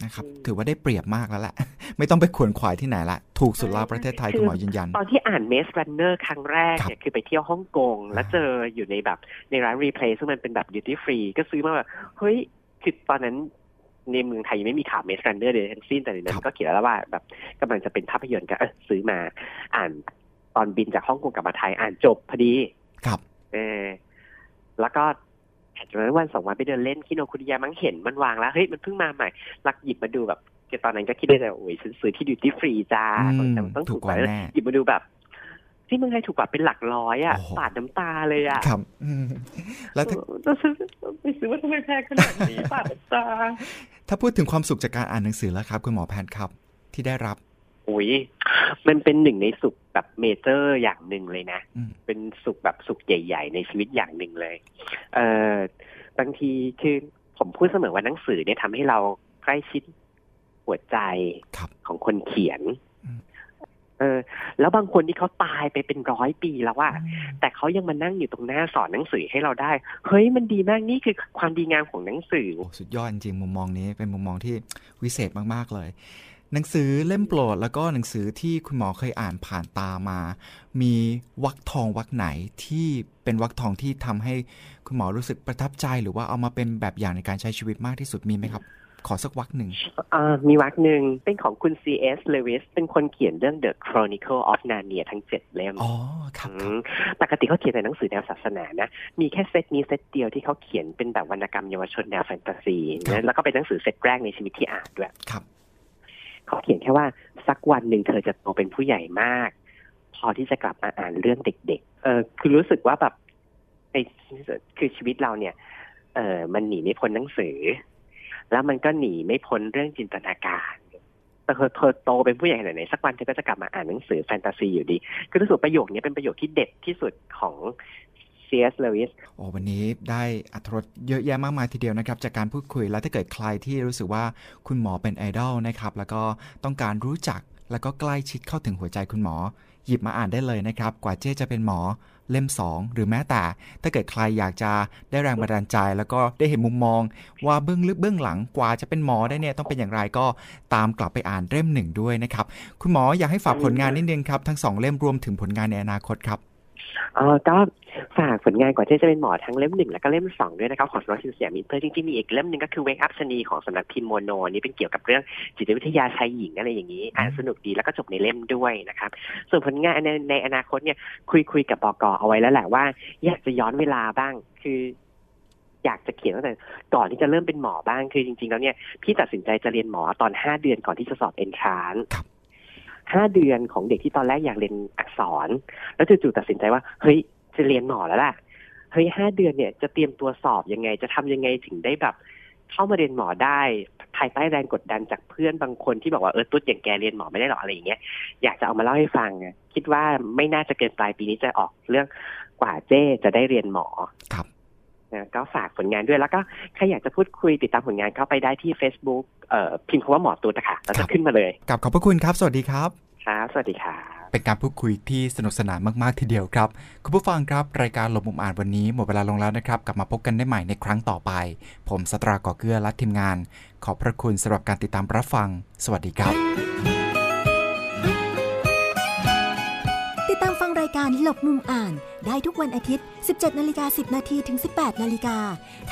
นะครับ ถือว่าได้เปรียบมากแล้วแหละ ไม่ต้องไปขวนขวายที่ไหนละ ถูกสุดละประเทศไทย คุณหมอยืนยัน ตอนที่อ่าน Maze Runner ครั้งแรกเนี่ยคือไปเที่ยวฮ่องกง แล้วเจออยู่ในแบบในร้านรีเพลย์ซึ่งมันเป็นแบบ duty free ก็ซื้อมาแบบ เฮ้ย คือตอนนั้นในเมืองไทยไม่มีข่าว Maze Runner เลยทั้งสิ้นแต่ในนั้นก็เขียนแล้วว่าแบบกำลังจะเป็นภาพยนตร์ก็ซื้อมาอ่าน ตอนบินจากฮ่องกงกลับมาไทยอ่านจบพอดี ครับ เออแล้วก็จากนั้นวันสองวันไปเดินเล่นคิโนคุริยามั้งเห็นมันวางแล้วเฮ้ยมันเพิ่งมาใหม่ลักหยิบมาดูแบบตอนนั้นก็คิดได้แต่โอ้ยซื้อที่ดิวตี้ฟรีจ้าแต่มันต้องถูกกว่าหยิบมาดูแบบที่เมืองไทยถูกกว่าเป็นหลักร้อยอะปาดน้ำตาเลยอะครับแล้วถ้าซื้อไม่ซื้อว่าทำไมแพงขนาดนี้ปาดน้ำตา ถ้าพูดถึงความสุขจากการอ่านหนังสือแล้วครับ คุณหมอแพนครับ ที่ได้รับ อุ้ยมันเป็นหนึ่งในสุขแบบเมเจอร์อย่างหนึ่งเลยนะ เป็นสุขแบบสุขใหญ่ ๆ ในชีวิตอย่างหนึ่งเลย เออบางทีคือผมพูดเสมอว่าหนังสือเนี่ยทำให้เราใกล้ชิดหัวใจของคนเขียน เออ แล้วบางคนที่เขาตายไปเป็นร้อยปีแล้วว่า แต่เขายังมานั่งอยู่ตรงหน้าสอนหนังสือให้เราได้ เฮ้ยมันดีมากนี่คือความดีงามของหนังสือ สุดยอดจริงมุมมองนี้เป็นมุมมองที่วิเศษมากๆเลย หนังสือเล่มโปรดแล้วก็หนังสือที่คุณหมอเคยอ่านผ่านตามา มีวักทองวักไหนที่เป็นวักทองที่ทำให้คุณหมอรู้สึกประทับใจ หรือว่าเอามาเป็นแบบอย่างในการใช้ชีวิตมากที่สุดมีไหมครับ ขอสักวักหนึ่งมีวักหนึ่งเป็นของคุณ C.S. Lewis เป็นคนเขียนเรื่อง The Chronicle of Narnia ทั้งเจ็ดเล่มอ๋อครับปกติเขาเขียนแต่หนังสือแนวศาสนานะ มีแค่เซตนี้เซตเดียวที่เขาเขียนเป็นแบบวรรณกรรมเยาวชนแนวแฟนตาซีแล้วก็เป็นหนังสือเซตแรกในชีวิตที่อ่านด้วยครับ เขาเขียนแค่ว่าสักวันหนึ่งเธอจะโตเป็นผู้ใหญ่มาก พอที่จะกลับมาอ่านเรื่องเด็ก ๆ เออคือรู้สึกว่าแบบไอ้คือชีวิตเราเนี่ย เออมันหนีไม่พ้นหนังสือ แล้วมันก็หนีไม่พ้นเรื่องจินตนาการแต่เธอเธอโตเป็นผู้ใหญ่ไหนๆสักวันเธอก็จะกลับมาอ่านหนังสือแฟนตาซีอยู่ดี คือรู้สึกประโยคนี้เป็นประโยคที่เด็ดที่สุดของ C.S. Lewis โอ้วันนี้ได้อัธรสเยอะแยะมากมายทีเดียวนะครับ จากการพูดคุยแล้วถ้าเกิดใครที่รู้สึกว่าคุณหมอเป็นไอดอลนะครับ แล้วก็ต้องการรู้จักแล้วก็ใกล้ชิดเข้าถึงหัวใจคุณหมอ หยิบมาอ่านได้เลยนะครับ กว่าเจ๊จะเป็นหมอเล่ม 2 หรือแม้แต่ ถ้าเกิดใครอยากจะได้แรงบันดาลใจ แล้วก็ได้เห็นมุมมอง ว่าเบื้องลึกเบื้องหลังกว่าจะเป็นหมอได้เนี่ยต้องเป็นอย่างไรก็ตามกลับไปอ่านเล่มหนึ่งด้วยนะครับ คุณหมออยากให้ฝากผลงานนิดนึงครับ ทั้งสองเล่มรวมถึงผลงานในอนาคตครับ ออก็ฝากผลงานก่อนที่จะเป็นหมอทั้งเล่มหนึ่งแล้วก็เล่มสองด้วยนะครับของสำนักพิมพ์สยามมิตรจริงๆมีอีกเล่มหนึ่งก็คือ Wake Up ชนีของสำนักพิมพ์โมโนนี่เป็นเกี่ยวกับเรื่องจิตวิทยาชายหญิงอะไรอย่างนี้อ่านสนุกดีแล้วก็จบในเล่มด้วยนะครับส่วนผลงานในในอนาคตเนี่ยคุยคุยกับปกเอาไว้แล้วแหละว่า อยากจะย้อนเวลาบ้างคืออยากจะเขียนตั้งแต่ก่อนที่จะเริ่มเป็นหมอบ้างคือจริง ๆ แล้วเนี่ยพี่ตัดสินใจจะเรียนหมอตอนห้าเดือนก่อนที่จะสอบเอนทรานครับ ห้าเดือนของเด็กที่ตอนแรกอยากเรียนอักษร แล้วจู่ๆตัดสินใจว่าเฮ้ยจะเรียนหมอแล้วล่ะเฮ้ยห้าเดือนเนี่ยจะเตรียมตัวสอบยังไง จะทำยังไงถึงได้แบบ เข้ามาเรียนหมอได้ ภายใต้แรงกดดันจากเพื่อนบางคนที่บอกว่าเออตุ๊ดอย่างแกเรียนหมอไม่ได้หรออะไรอย่างเงี้ยอยากจะเอามาเล่าให้ฟังคิดว่าไม่น่าจะเกินปลายปีนี้จะออกเรื่องกว่าเจ้จะได้เรียนหมอครับ นะก็ฝากผลงานด้วยแล้วก็ใครอยากจะพูดคุยติดตามผลงานเข้าไปได้ที่ Facebook เอ่อพิมพ์คำว่าหมอตุ๊ดนะคะเราครัจะบขึ้นมาเลยกับขอบพระคุณครับ สวัสดีครับครับสวัสดีครับเป็นการพูดคุยที่สนุกสนานมากๆทีเดียวครับ คุณผู้ฟังครับ รายการหลบมุมอ่านวันนี้หมดเวลาลงแล้วนะครับ กลับมาพบกันได้ใหม่ในครั้งต่อไป ผมสตราก่อเกื้อและทีมงาน ขอบพระคุณสำหรับการติดตามรับฟัง สวัสดีครับานหลบมุมอ่านได้ทุกวันอาทิตย์ 17นาฬิกา10 นาทีถึง 18นาฬิกา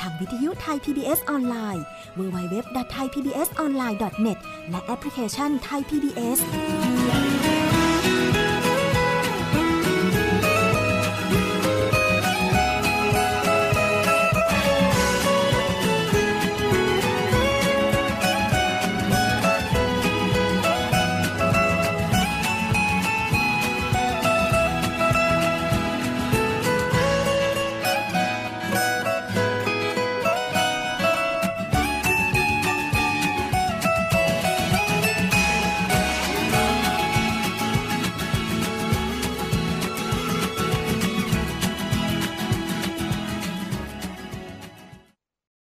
ทางวิทยุไทย PBS ออนไลน์ www.thaipbsonline.net และแอปพลิเคชัน Thai PBS